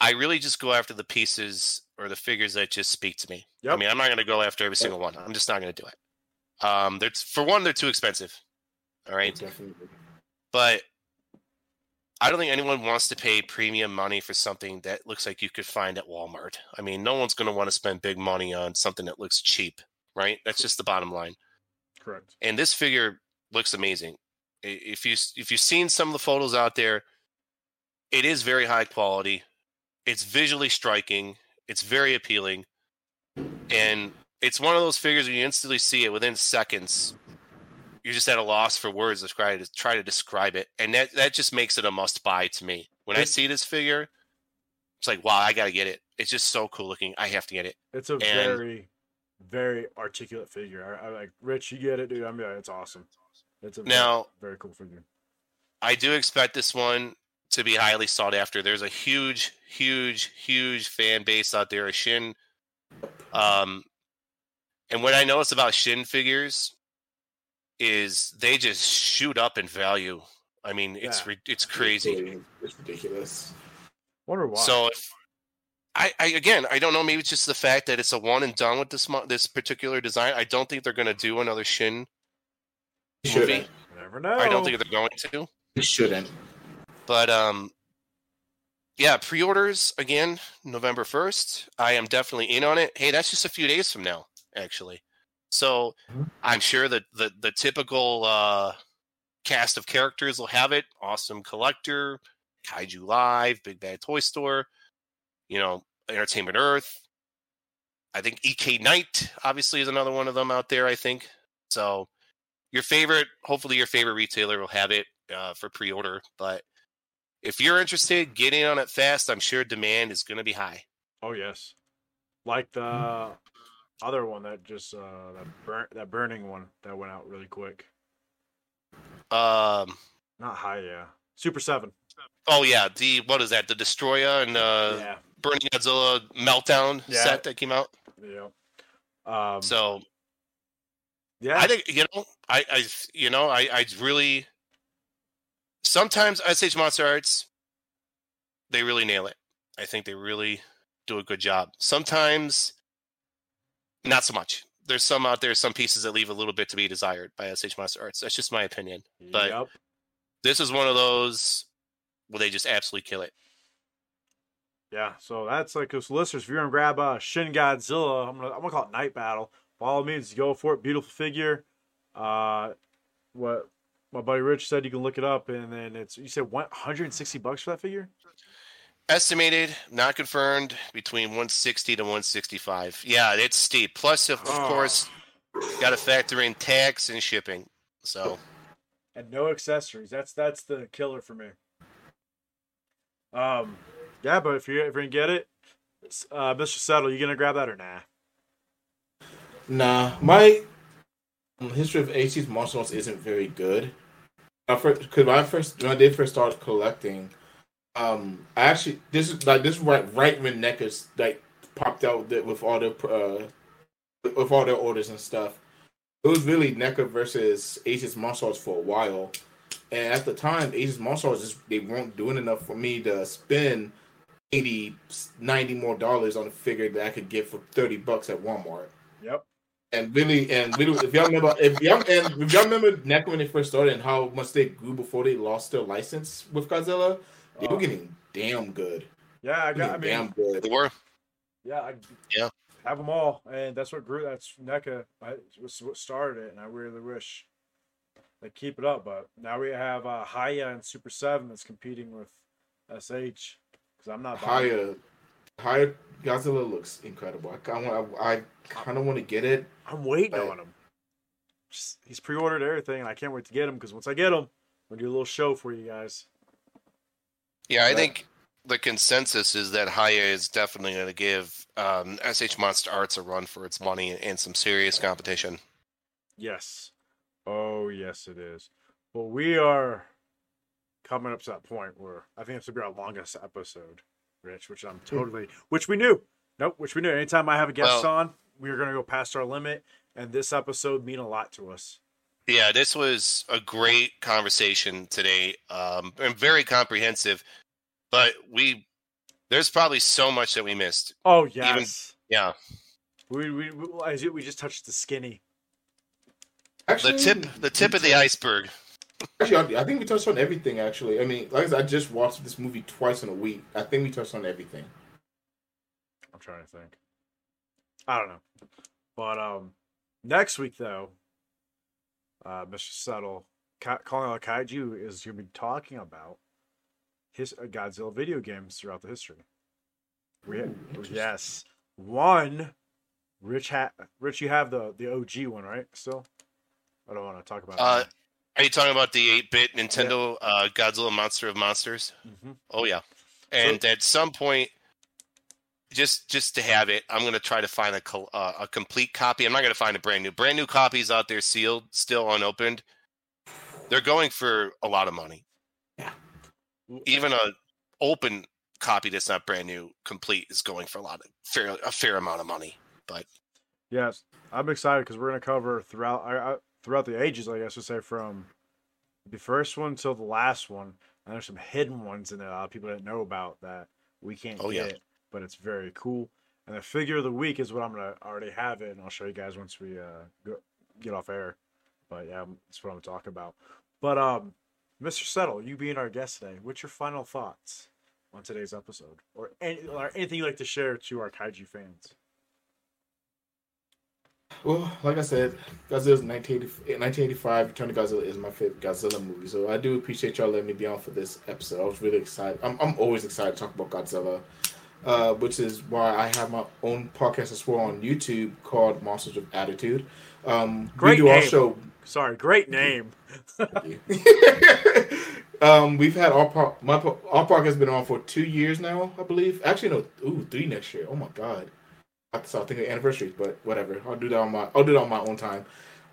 I really just go after the pieces or the figures that just speak to me. I mean, I'm not going to go after every single one. I'm just not going to do it. Um, they're for one, they're too expensive. All right, Definitely. but I don't think anyone wants to pay premium money for something that looks like you could find at Walmart. I mean, no one's going to want to spend big money on something that looks cheap, right? That's just the bottom line. Correct. And this figure looks amazing. If you if you've seen some of the photos out there, it is very high quality. It's visually striking. It's very appealing, and it's one of those figures where you instantly see it within seconds. You're just at a loss for words to try to try to describe it, and that that just makes it a must buy to me. When I see this figure, it's like, wow, I gotta get it. It's just so cool looking. I have to get it. It's a very, very articulate figure. I, I like Rich. You get it, dude. I'm mean, it's awesome. It's a very, Now, very cool figure. I do expect this one to be highly sought after. There's a huge, huge, huge fan base out there of Shin. Um, and what I notice about Shin figures is they just shoot up in value. I mean, it's Yeah. ri- it's crazy. It's ridiculous. Wonder why. So if I, I again, I don't know. Maybe it's just the fact that it's a one and done with this this particular design. I don't think they're going to do another Shin movie. Shouldn't. You never know. I don't think they're going to. It shouldn't. But um yeah, pre-orders again November 1st. I am definitely in on it. Hey, that's just a few days from now actually. So Mhm. I'm sure that the the typical uh cast of characters will have it. Awesome Collector, Kaiju Live, Big Bad Toy Store, you know, Entertainment Earth. I think EK Knight obviously is another one of them out there, I think. So your favorite, hopefully your favorite retailer will have it uh, for pre-order. But if you're interested, get in on it fast. I'm sure demand is going to be high. Oh yes, like the other one that just uh that burn that burning one that went out really quick. Um, Not high, yeah. Super Seven. oh yeah, the what is that? The Destoroyah and uh, yeah, Burning Godzilla Meltdown Yeah. set that came out. yeah. Um, So yeah, I think you know, I, I you know, I, I really sometimes SH Monster Arts they really nail it. I think they really do a good job. Sometimes not so much. There's some out there, some pieces that leave a little bit to be desired by SH Monster Arts. That's just my opinion. but- Yep. This is one of those where they just absolutely kill it. Yeah, so that's like so listeners, if you're gonna grab uh Shin Godzilla, I'm gonna I'm gonna call it Night Battle. By all means, go for it. Beautiful figure. Uh what my buddy Rich said you can look it up and then it's you said 160 bucks for that figure? estimated, not confirmed, between 160 to 165. Yeah, it's steep. Plus, of, of Oh. course, got to factor in tax and shipping. So and no accessories. That's that's the killer for me. Um, yeah, but if you're if you're gonna get it, uh, Mr. Settle, you gonna grab that or nah? Nah, my um, history of SH Monster Arts isn't very good. Because when I first when I did first start collecting, um, I actually this is like this right right when NECA's like popped out with all the uh with all their orders and stuff. It was really NECA versus Monster Arts for a while, and at the time, Monster Arts just they weren't doing enough for me to spend 80 90 more dollars on a figure that I could get for 30 bucks at Walmart. Yep. And really, and really, if y'all remember, if y'all and if y'all remember NECA when they first started and how much they grew before they lost their license with Godzilla, they Oh. were getting damn good. Yeah, I got. I mean, damn good. they were. yeah, I Yeah. have them all, and that's what grew. That's NECA. I, was what started it, and I really wish they keep it up. But now we have uh, Hiya and Super Seven that's competing with SH because I'm not buying it. Higher, higher Godzilla looks incredible. I kind of, I, I kind of want to get it. I'm waiting But- on him. Just, he's pre-ordered everything, and I can't wait to get him because once I get him, we'll do a little show for you guys. Yeah, I think the consensus is that Hiya is definitely going to give um, SH Monster Arts a run for its money and some serious competition. Yes. Oh, yes, it is. Well, we are coming up to that point where I think it's going to be our longest episode, Rich, which I'm totally, which we knew. Nope, which we knew. Anytime I have a guest Well- on, we are going to go past our limit, and this episode mean a lot to us. Yeah, this was a great conversation today, um, and very comprehensive. But we, there's probably so much that we missed. Oh, yes. Yeah, We, we, we, we just touched the skinny. Actually, the tip, the tip of the iceberg. Actually, I, I think we touched on everything. Actually, I mean, like I said, I just watched this movie twice in a week. I think we touched on everything. I'm trying to think. I don't know. But um next week though, uh Mr. Settle Ka- calling all kaiju is going to be talking about his uh, Godzilla video games throughout the history. We interesting. yes, one. Rich ha- Rich, you have the the OG one, right? Still, I don't want to talk about. Uh, Are you talking about the 8-bit Nintendo uh, Godzilla Monster of Monsters? hmm Oh yeah, and at some point, just just to have it, I'm gonna try to find a uh, a complete copy. I'm not gonna find a brand new. Brand new copies out there sealed, still unopened. They're going for a lot of money. Yeah. Even a open copy that's not brand new, complete, is going for a lot of fair a fair amount of money. But yes, I'm excited because we're going to cover throughout I, I, throughout the ages. I guess to say from the first one till the last one. And there's some hidden ones in there a lot of people didn't know about that we can't Oh, yeah. but it's very cool. And the figure of the week is what I'm gonna already have it, and I'll show you guys once we uh go, get off air. But yeah, that's what I'm talking about. But um, Mr. Settle, you being our guest today, what's your final thoughts on today's episode, or, any, or anything you'd like to share to our kaiju fans? Well, like I said, Godzilla's 1980 1985. Return to Godzilla is my favorite Godzilla movie. So I do appreciate y'all letting me be on for this episode. I was really excited. I'm, I'm always excited to talk about Godzilla, uh, which is why I have my own podcast as well on YouTube called Monsters of Attitude. Um, Great we do name. also. Sorry, great name. um, we've had our po- my po- our podcast has been on for two years now, I believe. Actually, no, ooh, three next year. Oh my god, I thought thinking anniversaries, but whatever. I'll do that on my I'll do that on my own time.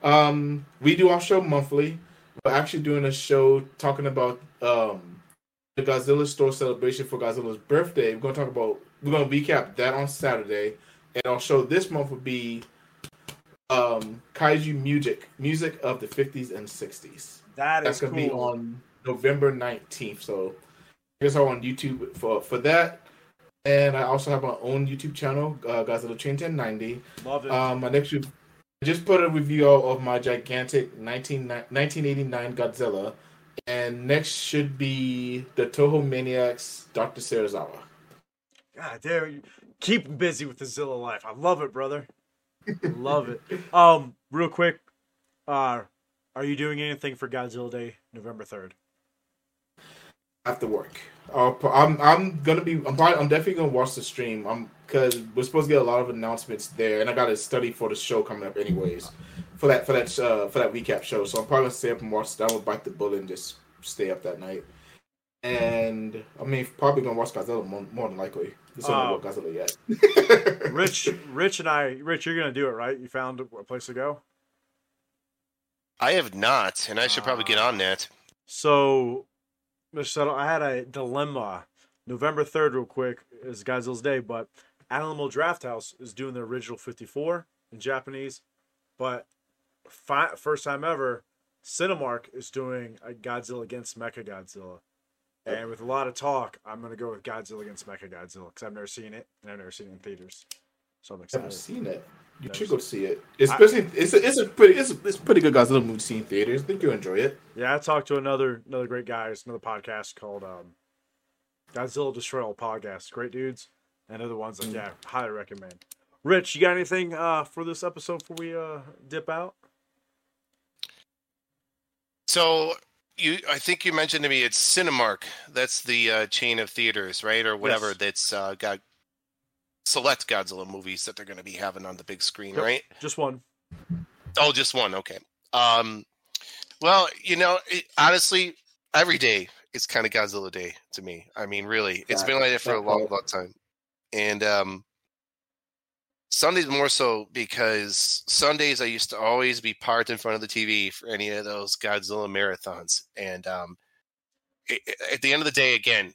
Um, we do our show monthly. We're actually doing a show talking about um the Godzilla store celebration for Godzilla's birthday. We're gonna talk about we're gonna recap that on Saturday, and our show this month will be um kaiju music music of the 50s and 60s. That That's gonna cool. be on November nineteenth. So here's all on YouTube for for that. And I also have my own YouTube channel, uh, Godzilla Train 1090. Love it. Um, my next re- I just put a review out of my gigantic 19, 1989 Godzilla, and next should be the Toho Maniacs Dr. Serizawa. God damn, keep busy with the Zilla life. I love it, brother. love it. Um, real quick, uh, are you doing anything for Godzilla Day, November third? After work, Uh, I'm I'm gonna be I'm probably I'm definitely gonna watch the stream. I'm because we're supposed to get a lot of announcements there, and I got to study for the show coming up anyways, for that for that uh, for that recap show. So I'm probably gonna stay up and watch. that. I'm gonna bite the bullet and just stay up that night. And I mean, probably gonna watch Godzilla more, more than likely. This is Oh. not Godzilla yet. Rich, Rich, and I, Rich, you're gonna do it, right? You found a place to go. I have not, and I should probably get on that. So, Mr. Settle, I had a dilemma. November 3rd, real quick, is Godzilla's Day, but Alamo Drafthouse is doing the original 54 in Japanese, but fi- first time ever, Cinemark is doing a Godzilla against Mecha Godzilla. And with a lot of talk, I'm going to go with Godzilla against Mecha Godzilla because I've never seen it and I've never seen it in theaters. So I'm excited. I've seen it. You should go see it. Especially, it's a, it's a pretty it's a, it's a pretty good Godzilla movie to see in theaters. I think you'll enjoy it. Yeah, I talked to another another great guys, another podcast called um, Godzilla Destroy All Podcast. Great dudes, and other ones like yeah, highly recommend. Rich, you got anything uh, for this episode before we uh, dip out? So you, I think you mentioned to me it's Cinemark. That's the uh, chain of theaters, right, or whatever. Yes. That's uh, got select Godzilla movies that they're going to be having on the big screen, Yep. right? Just one. Oh, just one. Okay. Um, well, you know, it, honestly, every day it's kind of Godzilla Day to me. I mean, really, it's been like that for a long, long time. And um, Sundays more so because Sundays I used to always be parked in front of the TV for any of those Godzilla marathons. And um, i i- at the end of the day, again,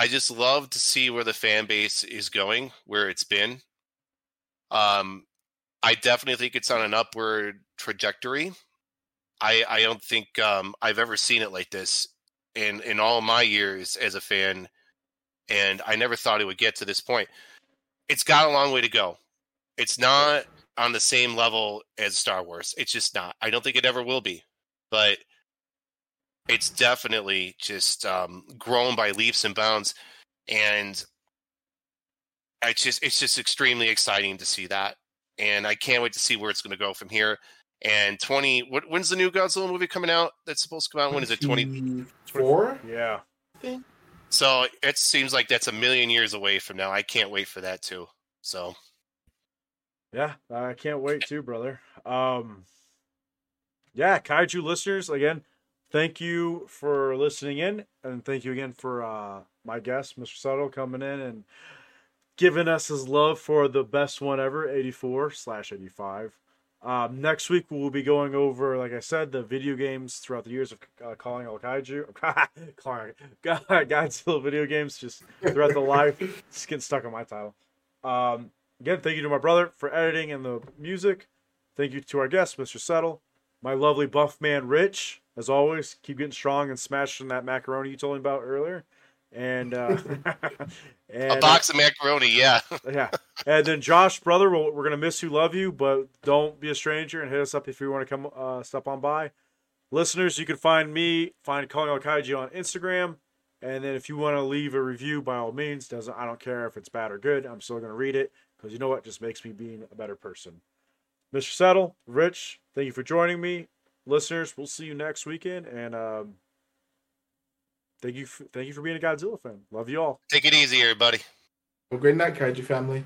I just love to see where the fan base is going, where it's been. Um, I definitely think it's on an upward trajectory. I I don't think um, I've ever seen it like this in in all my years as a fan, and I never thought it would get to this point. It's got a long way to go. It's not on the same level as Star Wars. It's just not. I don't think it ever will be, but it's definitely just um, grown by leaps and bounds, and it's just it's just extremely exciting to see that and I can't wait to see where it's going to go from here. And twenty, what when's the new Godzilla movie coming out? That's supposed to come out. When is it? Twenty four? Yeah. So it seems like that's a million years away from now. I can't wait for that too. So Yeah, I can't wait too, brother. Um, yeah, Kaiju listeners, again, thank you for listening in, and thank you again for uh, my guest, Mr. Settle, coming in and giving us his love for the best one ever, 84 slash 85. Um, next week we'll be going over, like I said, the video games throughout the years of uh, calling all kaiju, calling God, Godzilla video games, just throughout the life. Just getting stuck on my title. Um, Again, thank you to my brother for editing and the music. Thank you to our guest, Mr. Settle. My lovely buff man, Rich. As always, keep getting strong and smashing that macaroni you told me about earlier. And, uh, and a box of macaroni, yeah. yeah. And then Josh, brother, we're, we're gonna miss you, love you, but don't be a stranger and hit us up if you want to come uh, step on by. Listeners, you can find me, find Calling All Kaiju on Instagram, and then if you want to leave a review, by all means, doesn't I don't care if it's bad or good, I'm still gonna read it because you know what, just makes me being a better person. Mr. Settle, Rich, thank you for joining me. Listeners, we'll see you next weekend, and um, thank you, f- thank you for being a Godzilla fan. Love you all. Take it easy, everybody. Well, great night, Kaiju family.